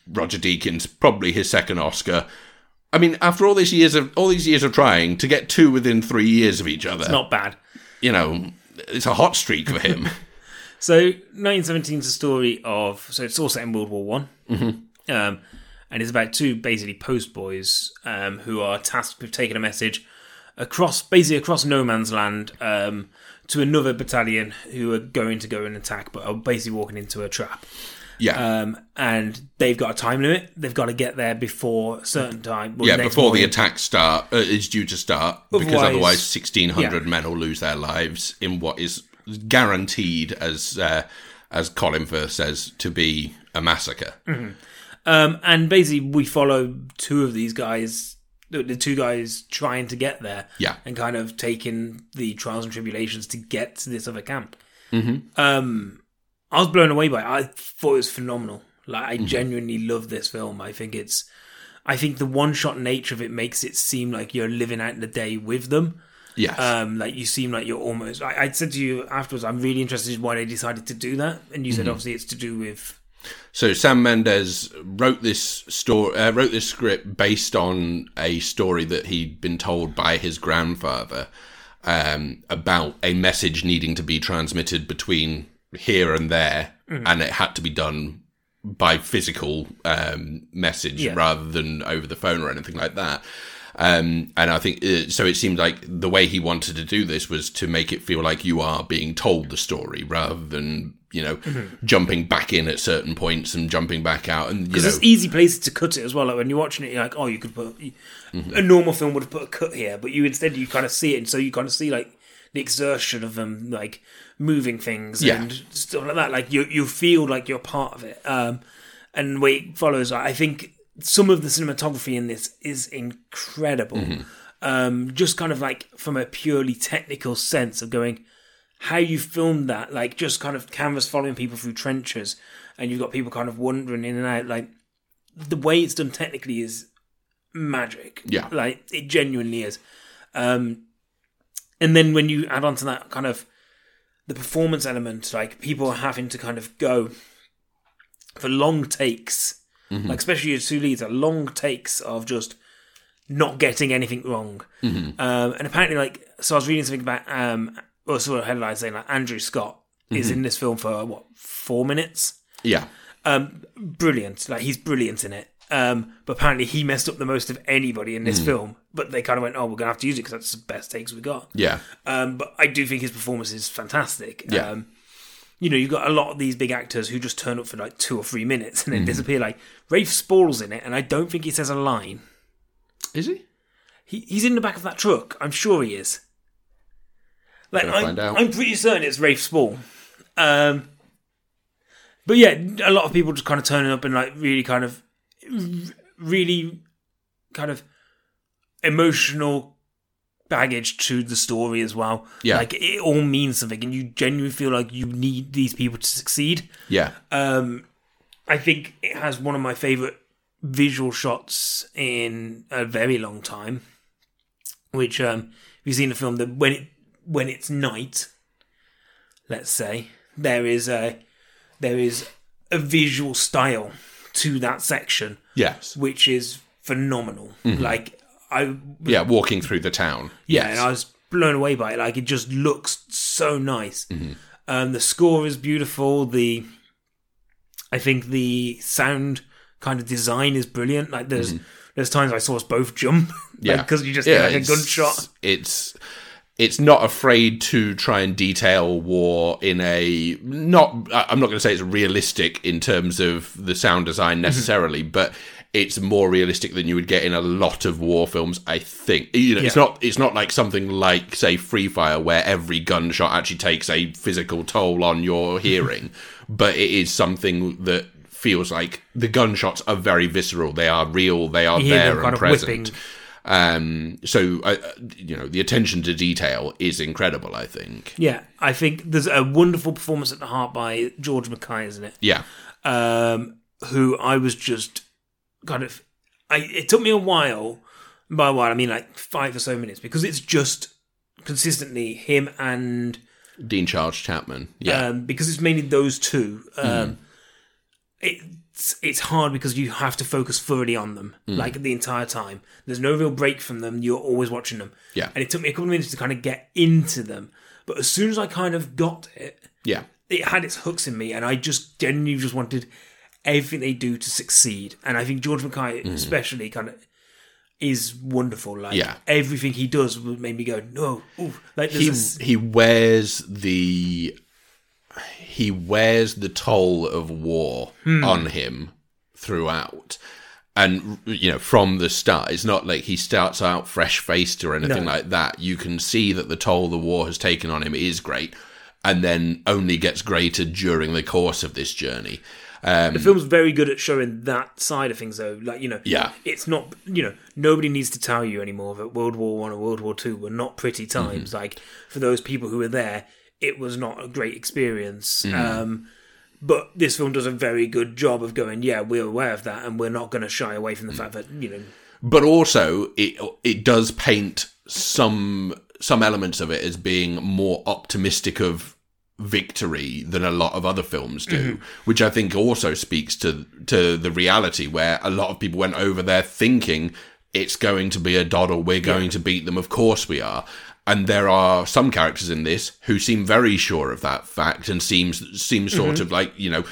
Roger Deakins probably his second Oscar. I mean, after all these years of all these years of trying to get two within three years of each other, it's Not bad. you know, it's a hot streak for him. [LAUGHS] So 1917 is a story of so it's all set in World War One, mm-hmm. um, and it's about two basically post boys um, who are tasked with taking a message across basically across no man's land um, to another battalion who are going to go and attack, but are basically walking into a trap. yeah, Um, and they've got a time limit. They've got to get there before a certain time. well, yeah. Before the attack start uh, is due to start, because Otherwise- otherwise, sixteen hundred yeah. men will lose their lives in what is guaranteed, as uh, as Colin Firth says, to be a massacre. Um, and basically, we follow two of these guys, the, two guys trying to get there, Yeah. and kind of taking the trials and tribulations to get to this other camp. Mm-hmm. Um, I was blown away by it. I thought it was phenomenal. Like, I genuinely love this film. I think it's, I think the one shot nature of it makes it seem like you're living out the day with them. Yes. Um, like you seem like you're almost. I, I said to you afterwards, I'm really interested in why they decided to do that, and you said obviously it's to do with So Sam Mendes wrote this story, uh, wrote this script based on a story that he'd been told by his grandfather um, about a message needing to be transmitted between here and there, and it had to be done by physical um, message Yeah. rather than over the phone or anything like that. Um, and I think uh, so. It seemed like the way he wanted to do this was to make it feel like you are being told the story rather than you know jumping back in at certain points and jumping back out. And Because there's easy places to cut it as well. Like when you're watching it, you're like, oh, you could put a normal film would have put a cut here, but you instead you kind of see it, and so you kind of see like the exertion of them, like moving things Yeah. and stuff like that. Like you you feel like you're part of it. Um, and the way it follows, I think some of the cinematography in this is incredible. Um, just kind of like from a purely technical sense of going how you filmed that, like just kind of canvas following people through trenches, and you've got people kind of wandering in and out. Like the way it's done technically is magic. Yeah. like it genuinely is. Um, and then when you add on to that kind of the performance element, like people are having to kind of go for long takes, like especially your two leads are long takes of just not getting anything wrong. Um, and apparently, like, so I was reading something about, um, or sort of headlines saying like Andrew Scott is in this film for what four minutes. yeah, Um, brilliant, like he's brilliant in it. Um, but apparently he messed up the most of anybody in this film. But they kind of went, "Oh, we're gonna have to use it because that's the best takes we got." yeah, Um, but I do think his performance is fantastic. Yeah. Um, you know, you've got a lot of these big actors who just turn up for like two or three minutes and then Mm-hmm. disappear. Like Rafe Spall's in it, and I don't think he says a line. is he? He, he's in the back of that truck. I'm sure he is. Like out. I'm pretty certain it's Rafe Spall. Um, but yeah, a lot of people just kind of turning up and like really kind of, really, kind of emotional baggage to the story as well. Yeah. like it all means something, and you genuinely feel like you need these people to succeed. Yeah, Um, I think it has one of my favorite visual shots in a very long time. Which, um, if you've seen the film, that when it when it's night, let's say there is a there is a visual style to that section, yes, which is phenomenal. Like I yeah. Walking through the town. yeah, yes. and I was blown away by it. Like it just looks so nice. Mm-hmm. Um, the score is beautiful. The I think the sound kind of design is brilliant. Like there's mm-hmm. there's times I saw us both jump, [LAUGHS] Yeah. because you just Yeah, get like a gunshot. It's it's not afraid to try and detail war in a not. I'm not going to say it's realistic in terms of the sound design mm-hmm. necessarily, but it's more realistic than you would get in a lot of war films. I think you know it's not it's not like something like say Free Fire where every gunshot actually takes a physical toll on your [LAUGHS] hearing, but it is something that feels like the gunshots are very visceral. They are real. They are there and present. Um, so uh, you know the attention to detail is incredible. I think. Yeah, I think there's a wonderful performance at the heart by George Mackay, isn't it? Yeah, um, who I was just kind of. I, it took me a while. By a while, I mean like five or so minutes, because it's just consistently him and Dean Charles Chapman. Yeah. um, because it's mainly those two. Um, It's it's hard because you have to focus fully on them, like the entire time. There's no real break from them. You're always watching them. Yeah. and it took me a couple of minutes to kind of get into them. But as soon as I kind of got it, yeah. it had its hooks in me, and I just genuinely just wanted everything they do to succeed. And I think George Mackay, mm-hmm. especially, kind of is wonderful. Like Yeah. everything he does would make me go, no, ooh. like he this, he wears the he wears the toll of war hmm. on him throughout and you know from the start it's not like he starts out fresh faced or anything No. like that you can see that the toll the war has taken on him is great and then only gets greater during the course of this journey Um, the film's very good at showing that side of things, though. Like you know, Yeah. it's not you know nobody needs to tell you anymore that World War One or World War Two were not pretty mhm. times. Like for those people who were there, it was not a great experience. Mm. Um, but this film does a very good job of going, yeah, we're aware of that, and we're not going to shy away from the mm. fact that you know, but also it it does paint some some elements of it as being more optimistic of victory than a lot of other films do mm-hmm. which i think also speaks to to the reality where a lot of people went over there thinking it's going to be a doddle we're going to beat them of course we are. And there are some characters in this who seem very sure of that fact and seems seem sort mm-hmm. of like you know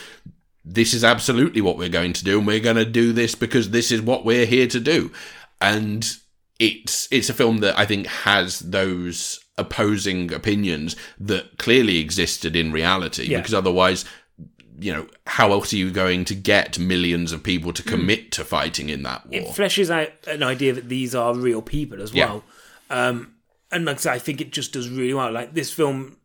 this is absolutely what we're going to do and we're going to do this because this is what we're here to do. And it's it's a film that i think has those opposing opinions that clearly existed in reality Yeah. because otherwise you know how else are you going to get millions of people to commit to fighting in that war it fleshes out an idea that these are real people as Yeah. well. Um, and like I said, I think it just does really well. Like this film,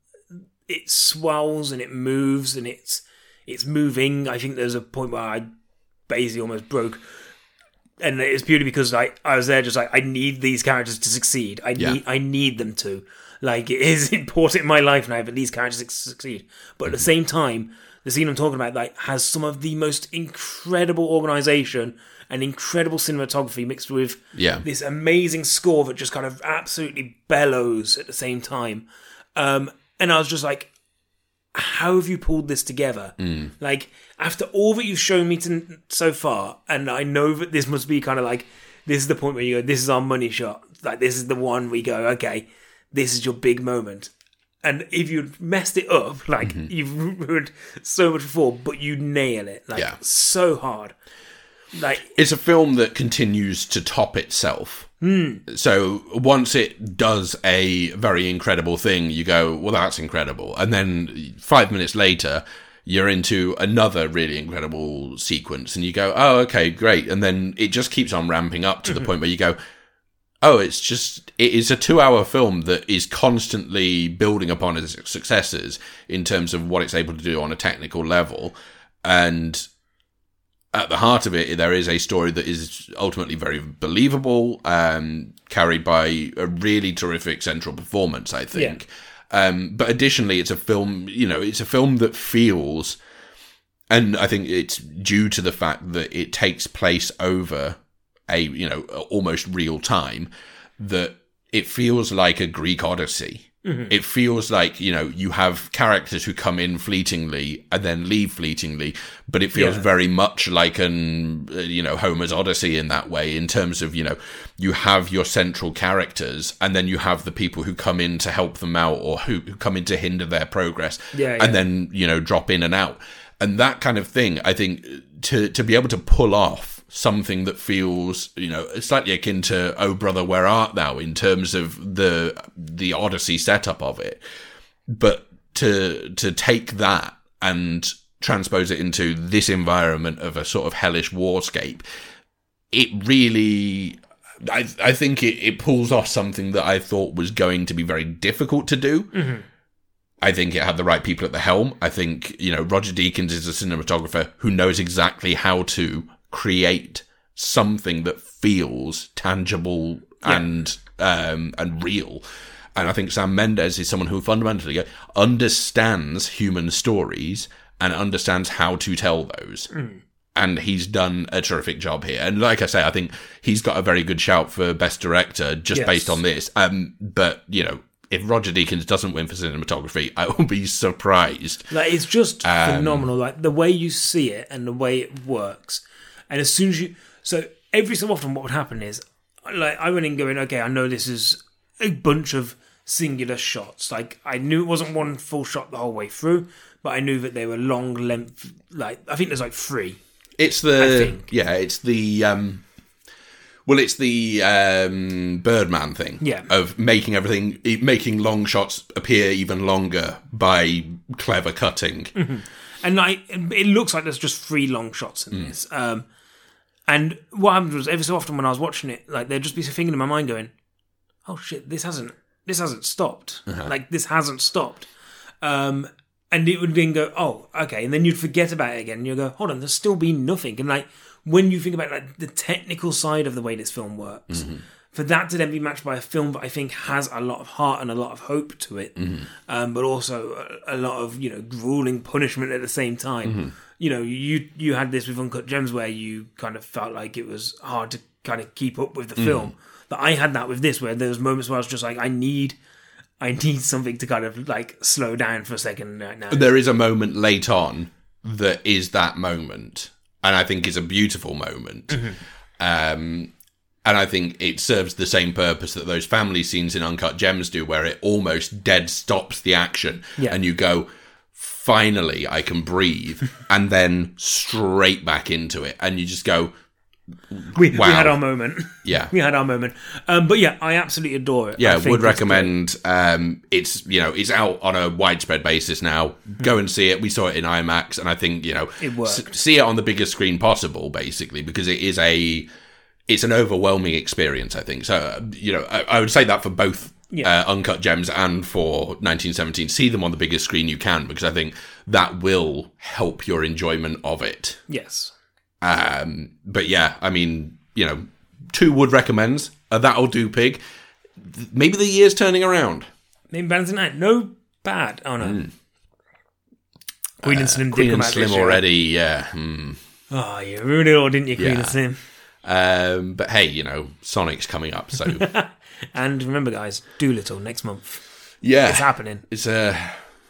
it swells and it moves and it's it's moving. I think there's a point where I basically almost broke. And it's purely because I, I was there just like I need these characters to succeed. I Yeah. need I need them to. Like it is [LAUGHS] important in my life now that these characters succeed. But at the same time, the scene I'm talking about like has some of the most incredible organization and incredible cinematography mixed with Yeah. this amazing score that just kind of absolutely bellows at the same time. Um, and I was just like, how have you pulled this together? Mm. Like after all that you've shown me to, so far, and I know that this must be kind of like this is the point where you go, this is our money shot. Like this is the one we go, okay, this is your big moment. And if you'd messed it up, like mm-hmm. you've ruined so much before, but you nail it, like Yeah. so hard. Like it's a film that continues to top itself. Hmm. So once it does a very incredible thing, you go, well, that's incredible. And then five minutes later, you're into another really incredible sequence and you go, oh, okay, great. And then it just keeps on ramping up to the mm-hmm. point where you go, oh, it's just, it is a two hour film that is constantly building upon its successes in terms of what it's able to do on a technical level. And at the heart of it, there is a story that is ultimately very believable, um, carried by a really terrific central performance, I think. Um, but additionally, it's a film, you know, it's a film that feels, and I think it's due to the fact that it takes place over a, you know, almost real time, that it feels like a Greek Odyssey. It feels like, you know, you have characters who come in fleetingly and then leave fleetingly, but it feels Yeah. very much like an, uh, you know, Homer's Odyssey in that way, in terms of, you know, you have your central characters and then you have the people who come in to help them out or who, who come in to hinder their progress Yeah, yeah. and then, you know, drop in and out. And that kind of thing, I think, to, to be able to pull off something that feels, you know, slightly akin to "Oh brother, where art thou?" in terms of the the Odyssey setup of it, but to to take that and transpose it into this environment of a sort of hellish warscape, it really. I, I think it, it pulls off something that I thought was going to be very difficult to do. Mm-hmm. I think it had the right people at the helm. I think, you know, Roger Deakins is a cinematographer who knows exactly how to create something that feels tangible and um, and real. And I think Sam Mendes is someone who fundamentally understands human stories and understands how to tell those. And he's done a terrific job here. And like I say, I think he's got a very good shout for best director just Yes. based on this. Um, but you know, if Roger Deakins doesn't win for cinematography, I will be surprised. Like it's just Um, phenomenal. Like the way you see it and the way it works. And as soon as you, so every so often, what would happen is, like I went in going, okay, I know this is a bunch of singular shots. Like I knew it wasn't one full shot the whole way through, but I knew that they were long length. Like I think there's like three. It's the yeah, it's the um, well, it's the um, Birdman thing. Yeah. of making everything, making long shots appear even longer by clever cutting. and like it looks like there's just three long shots in this. Um, and what happened was every so often when I was watching it, like there'd just be a thing in my mind going, "Oh shit, this hasn't this hasn't stopped. Uh-huh. Like this hasn't stopped." Um, and it would then go, "Oh, okay," and then you'd forget about it again, and you'd go, "Hold on, there's still been nothing." And like when you think about like the technical side of the way this film works. Mm-hmm. For that to then be matched by a film that I think has a lot of heart and a lot of hope to it, Mm-hmm. um, but also a, a lot of you know grueling punishment at the same time. Mm-hmm. You know, you you had this with Uncut Gems where you kind of felt like it was hard to kind of keep up with the Mm-hmm. film. That I had that with this, where there was moments where I was just like, I need, I need something to kind of like slow down for a second right now. there is a moment late on that is that moment, and I think is a beautiful moment. Um, and I think it serves the same purpose that those family scenes in Uncut Gems do, where it almost dead stops the action, Yeah. and you go, "Finally, I can breathe," [LAUGHS] and then straight back into it, and you just go, we, wow. we had our moment. "Yeah." [LAUGHS] We had our moment. Um, but yeah, I absolutely adore it. Yeah, I would recommend. Um, it's you know it's out on a widespread basis now. Go and see it. We saw it in IMAX, and I think you know It worked. see it on the biggest screen possible, basically, because it is a it's an overwhelming experience. I think so. uh, You know, I, I would say that for both. Yeah. Uh, Uncut Gems and for 1917, see them on the biggest screen you can because I think that will help your enjoyment of it. Yes. Um, but yeah, I mean, you know, two would recommends. Uh, that'll do, pig. Maybe the year's turning around. Maybe Balancing Night. No bad. Oh no. Queen and Slim did. Uh, Queen and Slim already, yeah. hmm. Oh, you ruined it all, didn't you, Queen Yeah. and Slim? Um, but hey, you know, Sonic's coming up, so [LAUGHS] And remember, guys, Dolittle next month. yeah, It's happening. it's uh,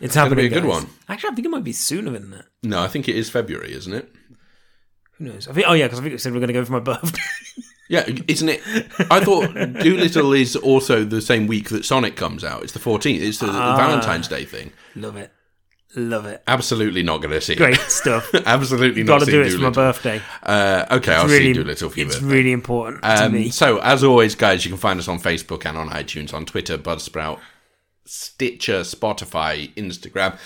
It's happening. be a good guys. one. Actually, I think it might be sooner than that. no, I think it is February, isn't it? Who knows? I think. Oh yeah, because I think we said we are going to go for my birthday. [LAUGHS] Yeah, isn't it? I thought Dolittle is also the same week that Sonic comes out. It's the 14th. It's the, the Ah. Valentine's Day thing. Love it. Love it. Absolutely not going to see Great it. stuff. [LAUGHS] Absolutely not Got to do it for my birthday. Uh, okay, I'll really, see Dolittle for your It's birthday. really important to Um, me. so, as always, guys, you can find us on Facebook and on iTunes, on Twitter, Buzzsprout, Stitcher, Spotify, Instagram,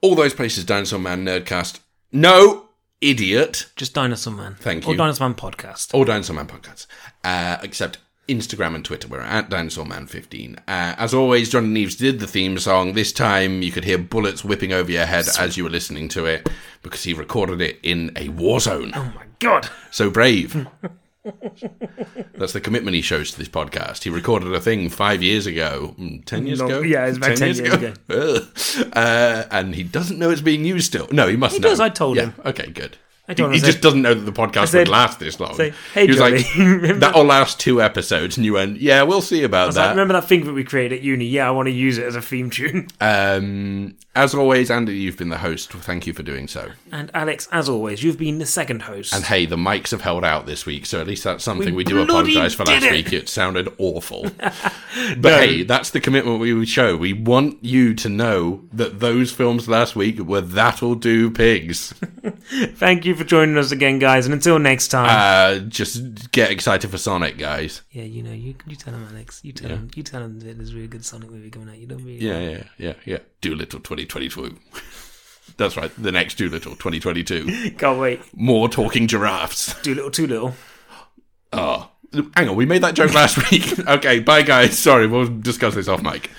all those places. Dinosaur Man Nerdcast. No idiot. Just Dinosaur Man. Thank you. Or you. Dinosaur Man podcast. All Dinosaur Man podcasts, uh, except Instagram and Twitter. We're at Dinosaur Man 15. Uh, as always, Johnny Neves did the theme song. This time, you could hear bullets whipping over your head as you were listening to it because he recorded it in a war zone. Oh my god. So brave. That's the commitment he shows to this podcast. He recorded a thing five years ago, Mm, ten years ago. yeah, it was about 10 years ago. [LAUGHS] Uh, and he doesn't know it's being used still. No, he must He know. does, I told yeah. him. Okay, good. I told he he just doesn't know that the podcast said- would last this long. say, "Hey, he was like, Johnny, [LAUGHS] remember- "That'll last two episodes," and you went, "Yeah, we'll see about It's like, that." remember that thing that we created at uni? Yeah, I want to use it as a theme tune. um, as always, Andy, you've been the host. Thank you for doing so. And Alex, as always, you've been the second host. And hey, the mics have held out this week, so at least that's something we, We do apologise for last it. week. It sounded awful. [LAUGHS] but hey, that's the commitment we would show. We want you to know that those films last week were That'll Do Pigs. [LAUGHS] Thank you for joining us again, guys. And until next time. Uh, just get excited for Sonic, guys. yeah, you know, you you tell them, Alex. You tell him. You tell that there's a really good Sonic movie coming out. You don't really. Yeah, yeah, yeah, yeah. Dolittle 2022. That's right, the next Dolittle 2022. Can't wait. More talking giraffes. Do little, too little. Oh, hang on, we made that joke last [LAUGHS] week. okay, bye guys. Sorry, we'll discuss this off mic.